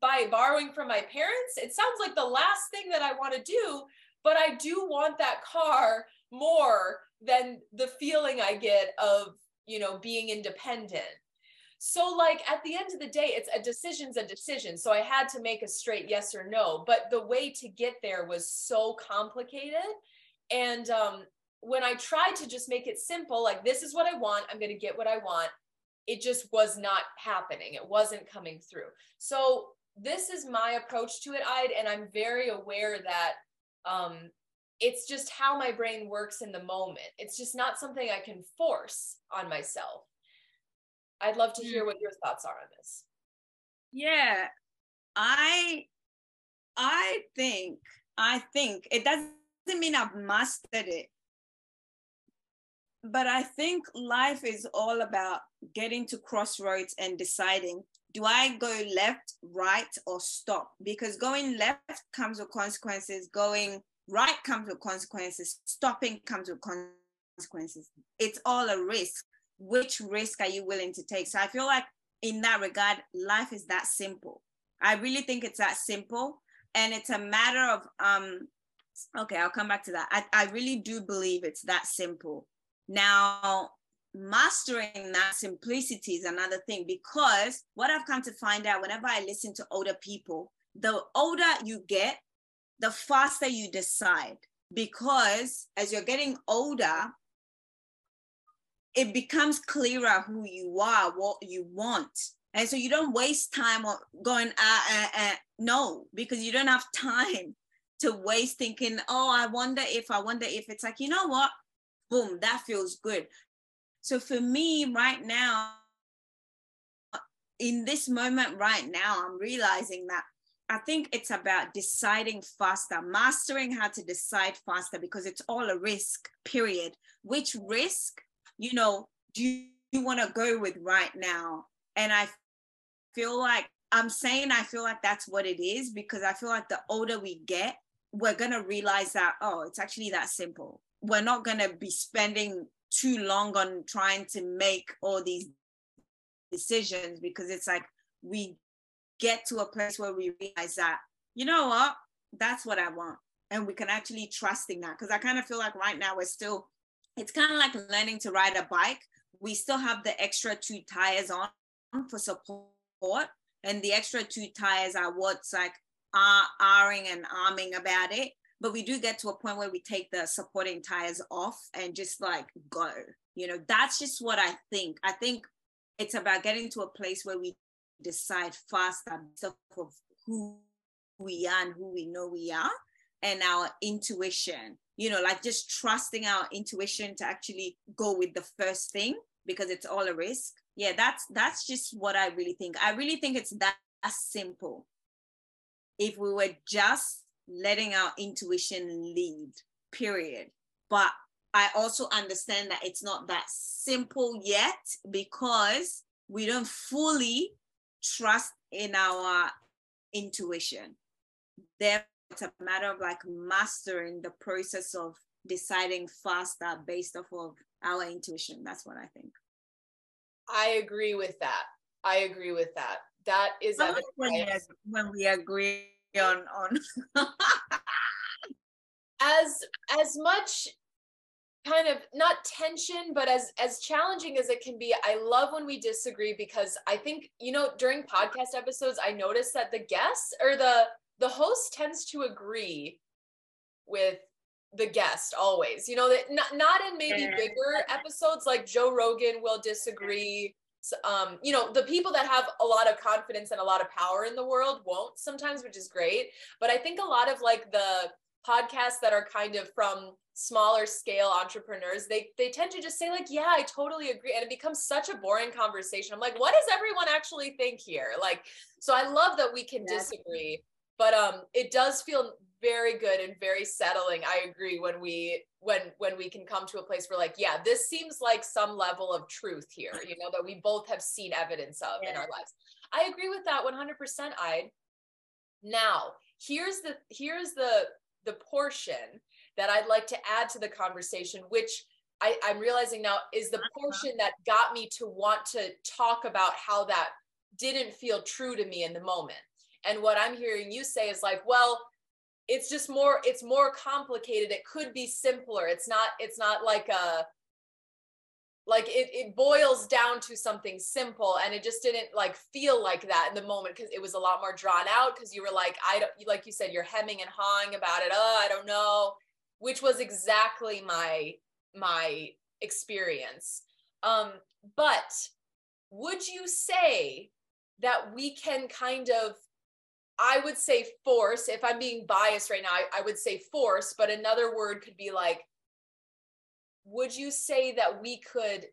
by borrowing from my parents. It sounds like the last thing that I want to do, but I do want that car more than the feeling I get of, you know, being independent. So, like at the end of the day, it's a decision's a decision. So I had to make a straight yes or no. But the way to get there was so complicated. And um, when I tried to just make it simple, like this is what I want, I'm going to get what I want, it just was not happening. It wasn't coming through. So this is my approach to it, Ide, and I'm very aware that um, it's just how my brain works in the moment. It's just not something I can force on myself. I'd love to hear mm. what your thoughts are on this. Yeah. I I think I think it doesn't mean I've mastered it. But I think life is all about getting to crossroads and deciding do I go left, right, or stop? Because going left comes with consequences, going right comes with consequences stopping comes with consequences. It's all a risk. Which risk are you willing to take? So i feel like in that regard life is that simple. I really think it's that simple. And it's a matter of um okay i'll come back to that. I, I really do believe it's that simple now mastering that simplicity is another thing because what i've come to find out whenever i listen to older people the older you get the faster you decide. Because as you're getting older it becomes clearer who you are what you want. And so you don't waste time on going uh, uh, uh, no because you don't have time to waste thinking oh i wonder if i wonder if. It's like you know what boom that feels good so for me right now in this moment right now i'm realizing that I think it's about deciding faster, mastering how to decide faster because it's all a risk, period. Which risk, you know, do you, you want to go with right now? And I feel like I'm saying I feel like that's what it is because I feel like the older we get, we're going to realize that, oh, it's actually that simple. We're not going to be spending too long on trying to make all these decisions because it's like we get to a place where we realize that, you know what, that's what I want. And we can actually trust in that. Because I kind of feel like right now we're still, it's kind of like learning to ride a bike. We still have the extra two tires on for support. And the extra two tires are what's like uh, are arring and arming about it. But we do get to a point where we take the supporting tires off and just like go. You know, that's just what I think. I think it's about getting to a place where we decide faster of who we are and who we know we are and our intuition you know like just trusting our intuition to actually go with the first thing because it's all a risk yeah that's that's just what i really think i really think it's that simple if we were just letting our intuition lead period but i also understand that it's not that simple yet because we don't fully trust in our intuition. There, it's a matter of like mastering the process of deciding faster based off of our intuition. That's what I think. I agree with that. I agree with that. That is when, when we agree on on. As as much kind of not tension but as as challenging as it can be i love when we disagree because i think you know during podcast episodes i notice that the guests or the the host tends to agree with the guest always you know that not, not in maybe bigger episodes like joe rogan will disagree um you know the people that have a lot of confidence and a lot of power in the world won't sometimes which is great. But i think a lot of like the podcasts that are kind of from smaller scale entrepreneurs they they tend to just say like yeah i totally agree and it becomes such a boring conversation. I'm like what does everyone actually think here? Like so i love that we can yeah. disagree but um it does feel very good and very settling i agree when we when when we can come to a place where like yeah this seems like some level of truth here you know that we both have seen evidence of yeah. in our lives i agree with that 100% i now here's the here's the the portion that I'd like to add to the conversation, which I, I'm realizing now is the uh-huh. portion that got me to want to talk about how that didn't feel true to me in the moment. And what I'm hearing you say is like, well, it's just more, it's more complicated. It could be simpler. It's not, it's not like a, like it, it boils down to something simple and it just didn't like feel like that in the moment because it was a lot more drawn out because you were like i don't like you said you're hemming and hawing about it oh i don't know which was exactly my my experience um but would you say that we can kind of i would say force if i'm being biased right now I, I would say force but another word could be like would you say that we could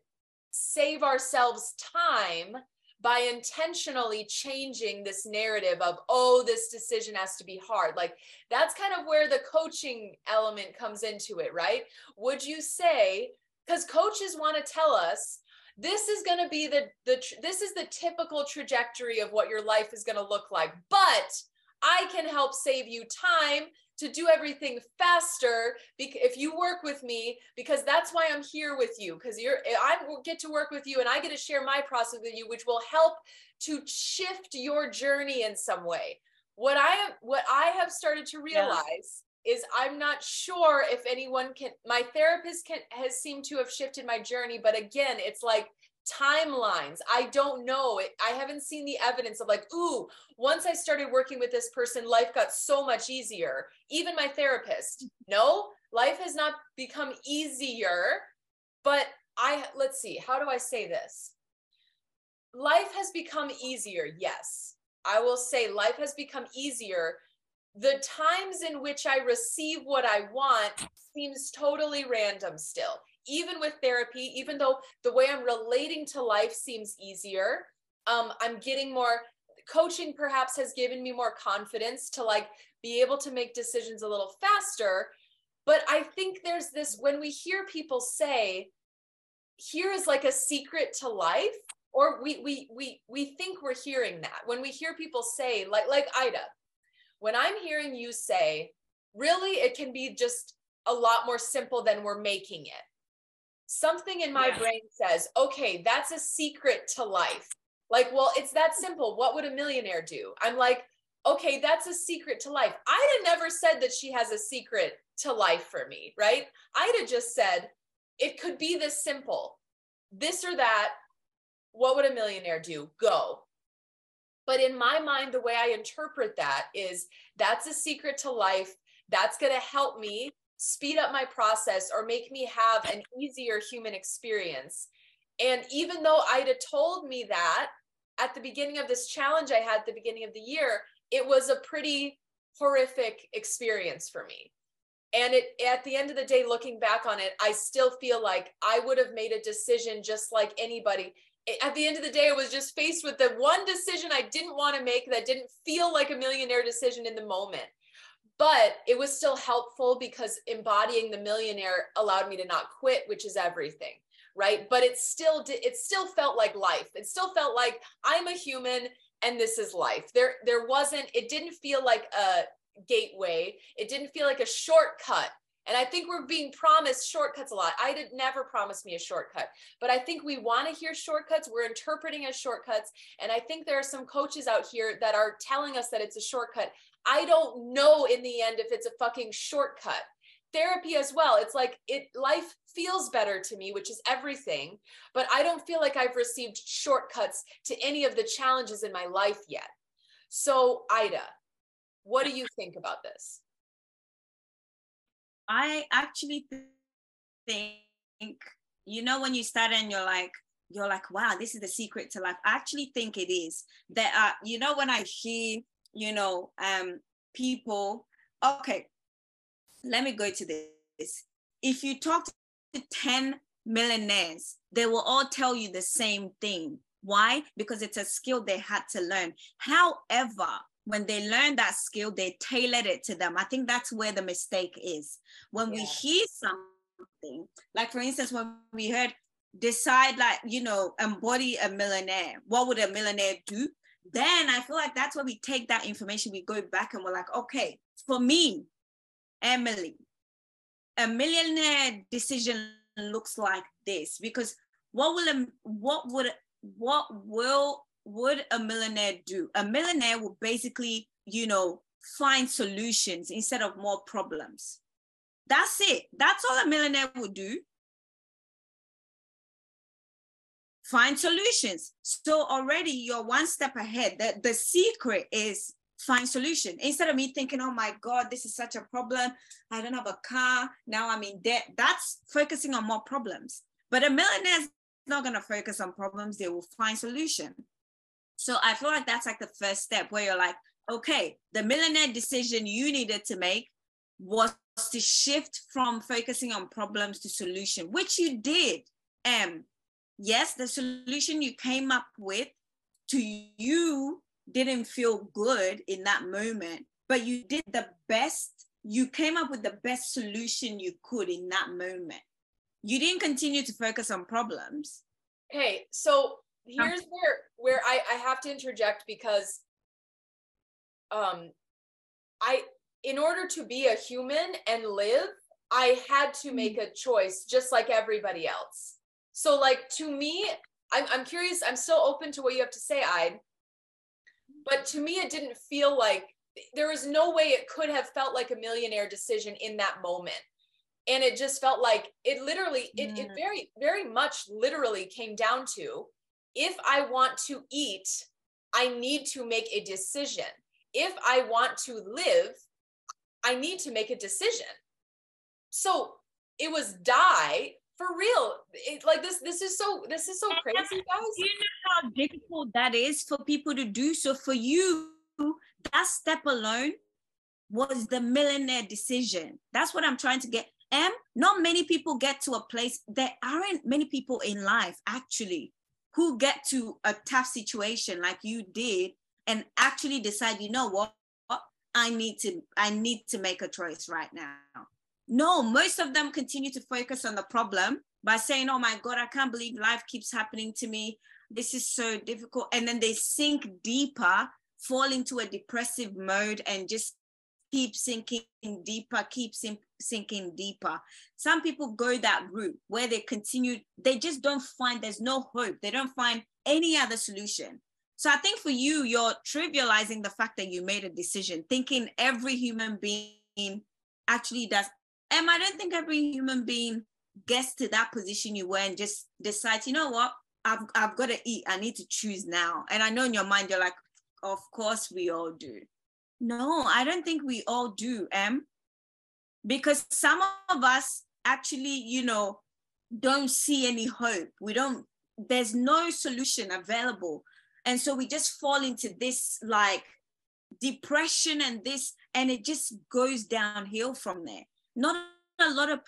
save ourselves time by intentionally changing this narrative of oh this decision has to be hard? Like that's kind of where the coaching element comes into it right? Would you say because coaches want to tell us this is going to be the the this is the typical trajectory of what your life is going to look like but i can help save you time to do everything faster if you work with me because that's why i'm here with you because you're i get to work with you and i get to share my process with you which will help to shift your journey in some way what i have what i have started to realize. Is i'm not sure if anyone can my therapist can has seemed to have shifted my journey but again it's like timelines. I don't know. I haven't seen the evidence of like, ooh, once I started working with this person, life got so much easier. Even my therapist. No, life has not become easier. But I, let's see, how do I say this? Life has become easier. Yes. I will say life has become easier. The times in which I receive what I want seems totally random still even with therapy, even though the way I'm relating to life seems easier, um, I'm getting more coaching perhaps has given me more confidence to like be able to make decisions a little faster. But I think there's this when we hear people say, here is like a secret to life, or we we we we think we're hearing that. When we hear people say, like like Ida, when I'm hearing you say, really, it can be just a lot more simple than we're making it something in my yeah. brain says, okay, that's a secret to life. Like, well, it's that simple. What would a millionaire do? I'm like, okay, that's a secret to life. Ida never said that she has a secret to life for me, right? Ida just said it could be this simple this or that. What would a millionaire do? Go. But in my mind, the way I interpret that is that's a secret to life. That's going to help me speed up my process or make me have an easier human experience. And even though Ida told me that at the beginning of this challenge I had at the beginning of the year, it was a pretty horrific experience for me. And it at the end of the day, looking back on it, I still feel like I would have made a decision just like anybody. At the end of the day, I was just faced with the one decision I didn't want to make that didn't feel like a millionaire decision in the moment. But it was still helpful because embodying the millionaire allowed me to not quit which is everything right? But it still did it still felt like life. It still felt like i'm a human and this is life. There there wasn't it didn't feel like a gateway. It didn't feel like a shortcut and I think we're being promised shortcuts a lot. Ida never promise me a shortcut, but I think we want to hear shortcuts. We're interpreting as shortcuts. And I think there are some coaches out here that are telling us that it's a shortcut. I don't know in the end if it's a fucking shortcut. therapy as well. It's like it life feels better to me, which is everything, but I don't feel like I've received shortcuts to any of the challenges in my life yet. So, Ida, what do you think about this? I actually think, you know, when you start and you're like, you're like, wow, this is the secret to life. I actually think it is that, uh, you know, when I hear, you know, um, people, okay, let me go to this. If you talk to 10 millionaires, they will all tell you the same thing. Why? Because it's a skill they had to learn. However, when they learn that skill, they tailored it to them. I think that's where the mistake is. When yeah. we hear something, like for instance, when we heard decide, like, you know, embody a millionaire, what would a millionaire do? Then I feel like that's where we take that information, we go back and we're like, okay, for me, Emily, a millionaire decision looks like this because what will a, what would what will would a millionaire do? A millionaire will basically, you know, find solutions instead of more problems. That's it. That's all a millionaire would do. Find solutions. So already you're one step ahead. The, the secret is find solution instead of me thinking oh my god this is such a problem i don't have a car now i'm in debt that's focusing on more problems but a millionaire is not going to focus on problems they will find solution so i feel like that's like the first step where you're like okay the millionaire decision you needed to make was to shift from focusing on problems to solution which you did um yes the solution you came up with to you didn't feel good in that moment, but you did the best. You came up with the best solution you could in that moment. You didn't continue to focus on problems. Okay, so here's where where I, I have to interject because um I in order to be a human and live, I had to mm. make a choice just like everybody else. So like to me, I'm I'm curious, I'm still open to what you have to say, Ida but to me it didn't feel like there was no way it could have felt like a millionaire decision in that moment and it just felt like it literally it, it very very much literally came down to if i want to eat i need to make a decision. If i want to live i need to make a decision. So it was die for real. It, like this this is so this is so crazy guys. you know how difficult that is for people to do. So for you that step alone was the millionaire decision. That's what i'm trying to get. And not many people get to a place there aren't many people in life actually who get to a tough situation like you did and actually decide you know what i need to i need to make a choice right now no, most of them continue to focus on the problem by saying, oh my God, I can't believe life keeps happening to me. This is so difficult. And then they sink deeper, fall into a depressive mode, and just keep sinking deeper, keep sinking deeper. Some people go that route where they continue, they just don't find, there's no hope. They don't find any other solution. So I think for you, you're trivializing the fact that you made a decision, thinking every human being actually does and I don't think every human being gets to that position you were and just decides, you know what, I've, I've got to eat. I need to choose now. And I know in your mind, you're like, of course we all do. No, I don't think we all do, Em. Because some of us actually, you know, don't see any hope. We don't, there's no solution available. And so we just fall into this like depression and this, and it just goes downhill from there not a lot of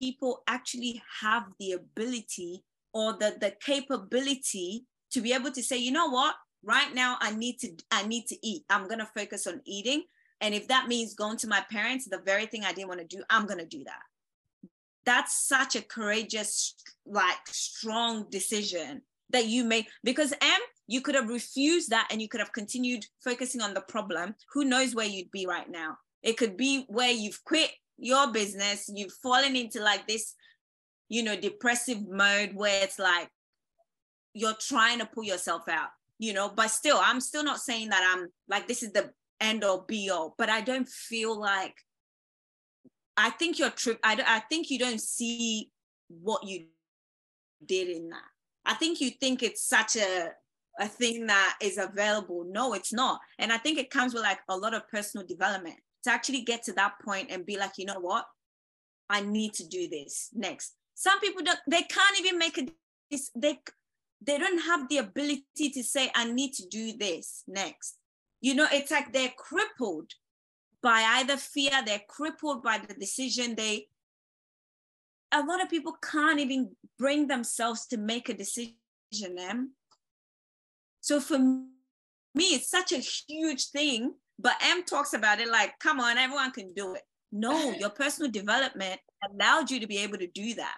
people actually have the ability or the, the capability to be able to say, you know what, right now I need to I need to eat. I'm gonna focus on eating. And if that means going to my parents, the very thing I didn't want to do, I'm gonna do that. That's such a courageous, like strong decision that you made because Em, you could have refused that and you could have continued focusing on the problem. Who knows where you'd be right now? It could be where you've quit your business, you've fallen into like this, you know, depressive mode where it's like you're trying to pull yourself out, you know, but still, I'm still not saying that I'm like, this is the end or be all, but I don't feel like I think you're trip. I, I think you don't see what you did in that. I think you think it's such a a thing that is available. No, it's not. And I think it comes with like a lot of personal development to actually get to that point and be like, you know what? I need to do this next. Some people don't, they can't even make a this, they they don't have the ability to say, I need to do this next. You know, it's like they're crippled by either fear, they're crippled by the decision. They a lot of people can't even bring themselves to make a decision. Em. So for me, it's such a huge thing. But Em talks about it like, come on, everyone can do it. No, your personal development allowed you to be able to do that.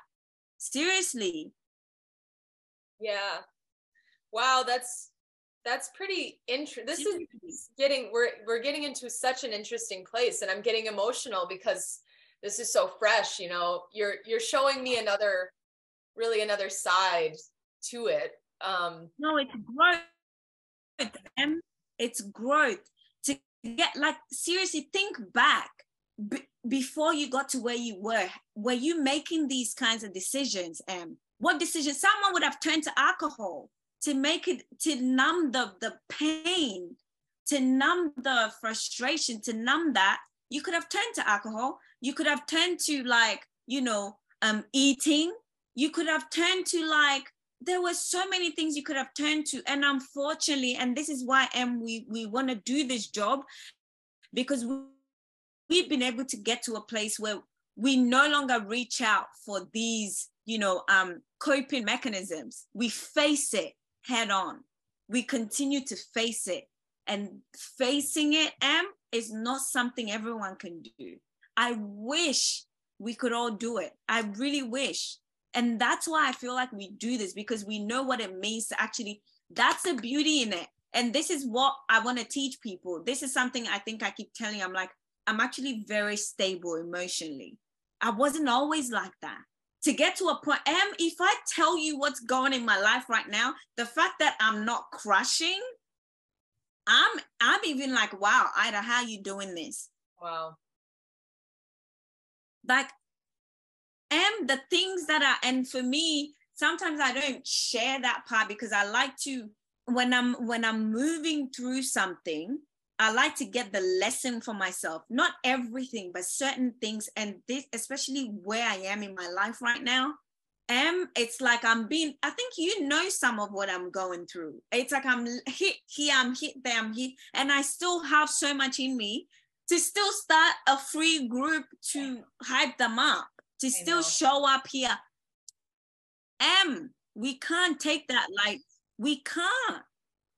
Seriously. Yeah. Wow, that's that's pretty interesting. This is getting we're we're getting into such an interesting place and I'm getting emotional because this is so fresh, you know. You're you're showing me another really another side to it. Um No, it's growth. It's growth. To get like seriously think back b- before you got to where you were. Were you making these kinds of decisions? And what decision? Someone would have turned to alcohol to make it to numb the the pain, to numb the frustration, to numb that. You could have turned to alcohol. You could have turned to like you know um eating. You could have turned to like there were so many things you could have turned to and unfortunately and this is why um, we we want to do this job because we, we've been able to get to a place where we no longer reach out for these you know um coping mechanisms. We face it head on. We continue to face it. And facing it Em is not something everyone can do. I wish we could all do it. I really wish. And that's why i feel like we do this because we know what it means to actually that's the beauty in it. And this is what i want to teach people. This is something i think i keep telling. I'm like i'm actually very stable emotionally. I wasn't always like that to get to a point Em if i tell you what's going in my life right now the fact that i'm not crushing i'm i'm even like wow ida how you doing this? Wow. Like and the things that are and for me sometimes i don't share that part because i like to when i'm when i'm moving through something i like to get the lesson for myself not everything but certain things. And this especially where i am in my life right now Em it's like i'm being i think you know some of what i'm going through. It's like i'm hit here i'm hit there i'm hit. And i still have so much in me to still start a free group to hype them up to still show up here. Em, we can't take that like we can't.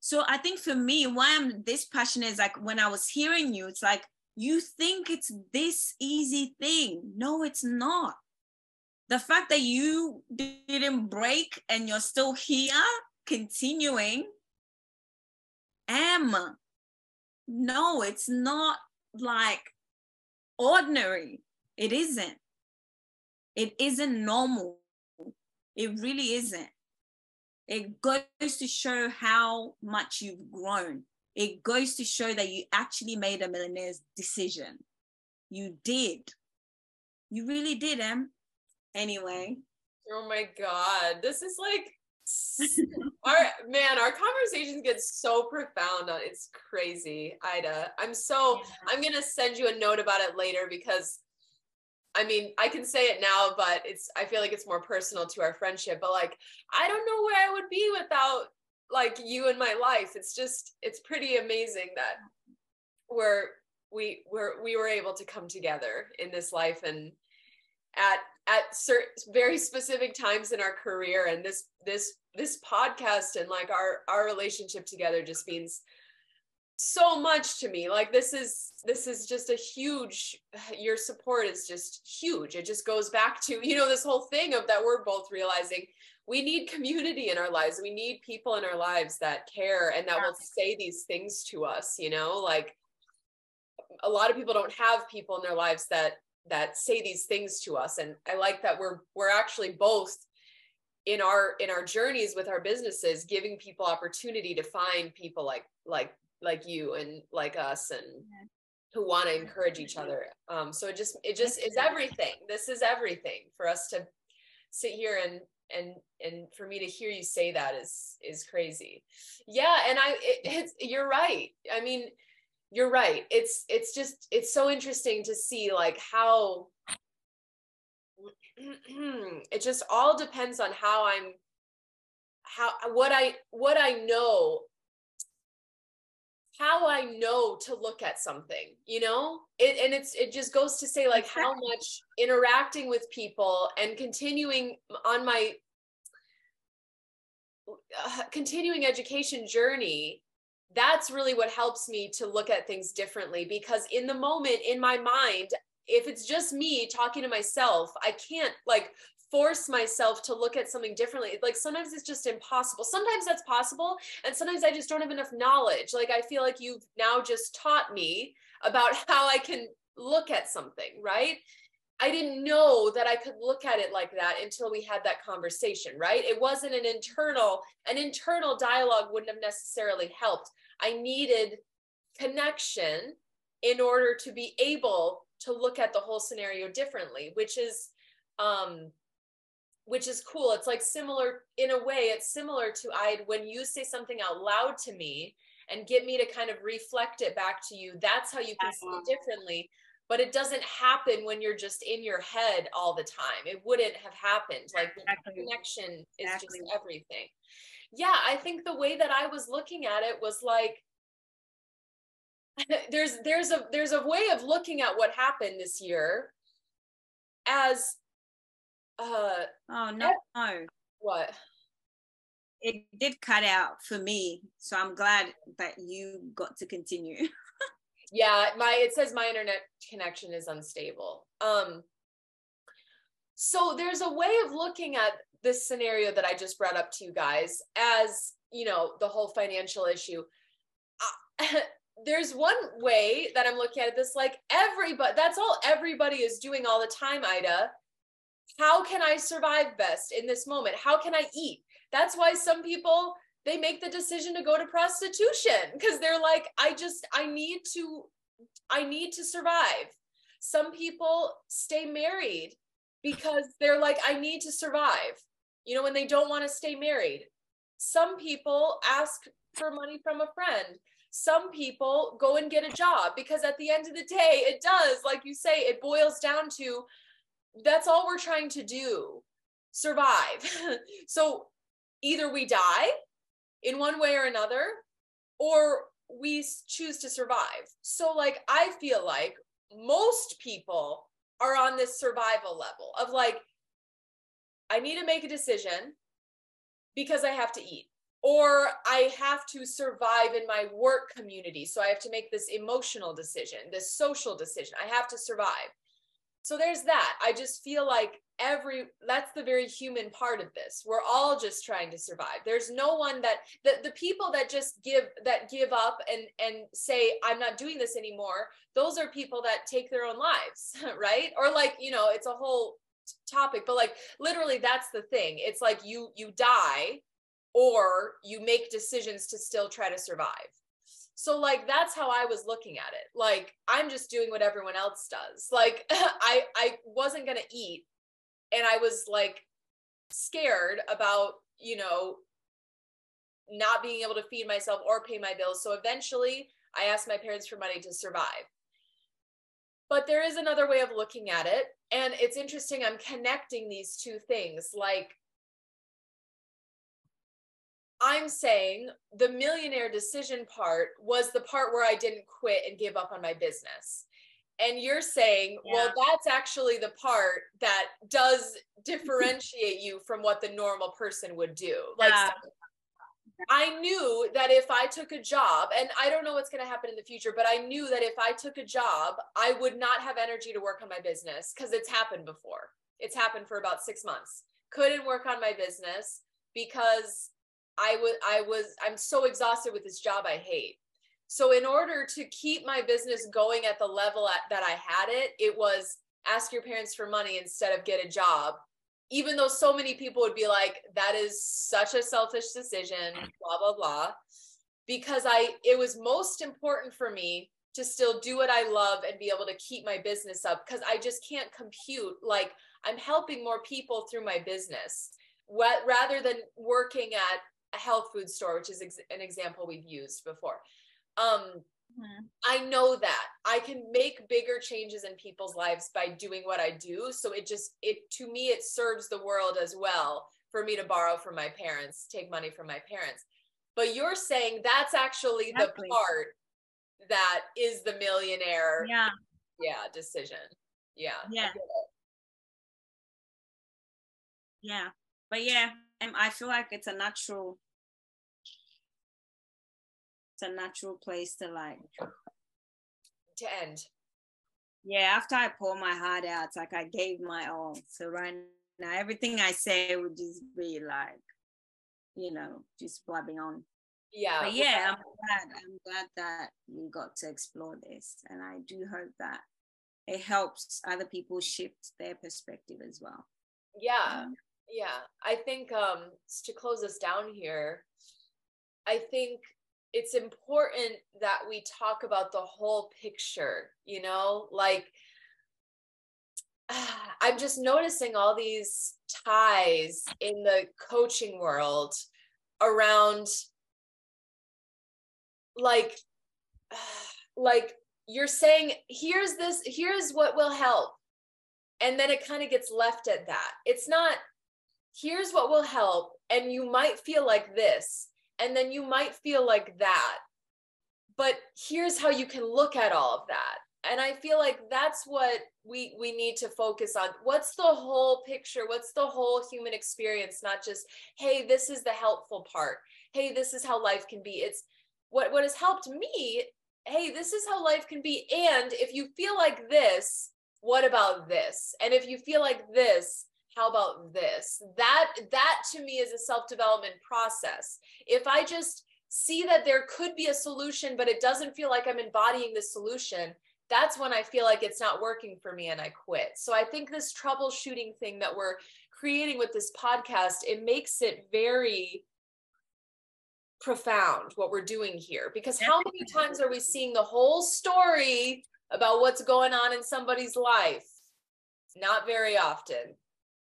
So I think for me, why I'm this passionate is like when I was hearing you, it's like you think it's this easy thing. No, it's not. The fact that you didn't break and you're still here, continuing, Em. No, it's not like ordinary. It isn't. It isn't normal. It really isn't. It goes to show how much you've grown. It goes to show that you actually made a millionaire's decision. You did. You really did, Em. Anyway. Oh my God. This is like our man, our conversations get so profound. It's crazy, Ida. I'm so yeah. I'm gonna send you a note about it later because I mean, I can say it now, but it's I feel like it's more personal to our friendship. But like, I don't know where I would be without like you in my life. It's just it's pretty amazing that we're we were we were able to come together in this life and at at certain very specific times in our career and this this this podcast and like our our relationship together just means so much to me. Like this is this is just a huge your support is just huge. It just goes back to you know this whole thing of that we're both realizing we need community in our lives. We need people in our lives that care and that will say these things to us you know? Like a lot of people don't have people in their lives that that say these things to us. And i like that we're we're actually both in our in our journeys with our businesses giving people opportunity to find people like like like you and like us and who want to encourage each other. Um, so it just it just is everything. This is everything for us to sit here and and and for me to hear you say that is is crazy. Yeah, and I it, it's you're right. I mean, you're right. It's it's just it's so interesting to see like how it just all depends on how I'm how what I what I know how I know to look at something, you know? It and it's it just goes to say like how much interacting with people and continuing on my uh, continuing education journey that's really what helps me to look at things differently because in the moment in my mind if it's just me talking to myself i can't like force myself to look at something differently. Like sometimes it's just impossible. Sometimes that's possible. And sometimes I just don't have enough knowledge. Like I feel like you've now just taught me about how I can look at something, right? I didn't know that I could look at it like that until we had that conversation, right? It wasn't an internal, an internal dialogue wouldn't have necessarily helped. I needed connection in order to be able to look at the whole scenario differently, which is um which is cool. It's like similar in a way, it's similar to Ida when you say something out loud to me and get me to kind of reflect it back to you. That's how you can see it differently. But it doesn't happen when you're just in your head all the time. It wouldn't have happened. Like exactly. connection is exactly. just everything. Yeah, I think the way that I was looking at it was like there's there's a there's a way of looking at what happened this year as uh oh no no. What? It did cut out for me so i'm glad that you got to continue. Yeah my it says my internet connection is unstable. Um so there's a way of looking at this scenario that i just brought up to you guys as you know the whole financial issue. Uh, there's one way that i'm looking at this like everybody that's all everybody is doing all the time ida how can I survive best in this moment? How can I eat? That's why some people they make the decision to go to prostitution because they're like I just I need to I need to survive. Some people stay married because they're like I need to survive. You know when they don't want to stay married. Some people ask for money from a friend some people go and get a job because at the end of the day it does like you say it boils down to that's all we're trying to do survive. So either we die in one way or another or we choose to survive. So like i feel like most people are on this survival level of like i need to make a decision because i have to eat or i have to survive in my work community so i have to make this emotional decision this social decision. I have to survive so there's that. I just feel like every that's the very human part of this. We're all just trying to survive. There's no one that the, the people that just give that give up and and say i'm not doing this anymore those are people that take their own lives right? Or like you know it's a whole topic but like literally that's the thing. It's like you you die or you make decisions to still try to survive so like that's how I was looking at it. Like I'm just doing what everyone else does. Like I I wasn't going to eat and I was like scared about, you know, not being able to feed myself or pay my bills. So eventually I asked my parents for money to survive. But there is another way of looking at it. And it's interesting. I'm connecting these two things. Like I'm saying the millionaire decision part was the part where I didn't quit and give up on my business. And you're saying, yeah. well, that's actually the part that does differentiate you from what the normal person would do. Like, yeah. I knew that if I took a job, and I don't know what's going to happen in the future, but I knew that if I took a job, I would not have energy to work on my business because it's happened before. It's happened for about six months. Couldn't work on my business because I was I was I'm so exhausted with this job I hate. So in order to keep my business going at the level at, that I had it, it was ask your parents for money instead of get a job. Even though so many people would be like that is such a selfish decision, mm. blah blah blah. Because I it was most important for me to still do what I love and be able to keep my business up because I just can't compute like I'm helping more people through my business what rather than working at a health food store which is ex- an example we've used before. Um mm-hmm. I know that. I can make bigger changes in people's lives by doing what I do. So it just it to me it serves the world as well for me to borrow from my parents take money from my parents. But you're saying that's actually exactly. the part that is the millionaire yeah. Yeah decision. Yeah yeah. yeah. But yeah i feel like it's a natural it's a natural place to like to end. Yeah after i pour my heart out it's like i gave my all. So right now everything i say would just be like you know just blabbing on. Yeah but yeah i'm glad i'm glad that we got to explore this. And i do hope that it helps other people shift their perspective as well. Yeah. Um, yeah i think um to close us down here i think it's important that we talk about the whole picture you know? Like i'm just noticing all these ties in the coaching world around like like you're saying here's this here's what will help. And then it kind of gets left at that. It's not here's what will help and you might feel like this and then you might feel like that. But here's how you can look at all of that. And i feel like that's what we we need to focus on. What's the whole picture? What's the whole human experience? Not just hey this is the helpful part. Hey this is how life can be. It's what what has helped me hey this is how life can be. And if you feel like this what about this? And if you feel like this how about this? That that to me is a self development process. If i just see that there could be a solution but it doesn't feel like i'm embodying the solution that's when i feel like it's not working for me and i quit. So i think this troubleshooting thing that we're creating with this podcast it makes it very profound what we're doing here because how many times are we seeing the whole story about what's going on in somebody's life? Not very often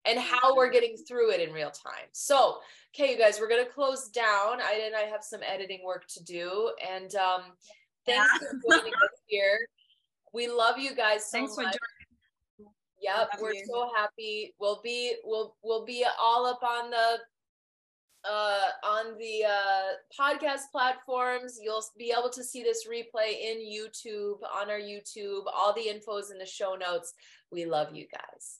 and how we're getting through it in real time so okay you guys we're going to close down i and i have some editing work to do and um thanks yeah. for joining us here we love you guys so thanks much Yep, we're you. so happy. We'll be we'll we'll be all up on the uh, on the uh, podcast platforms. You'll be able to see this replay in YouTube, on our YouTube. All the info is in the show notes. We love you guys.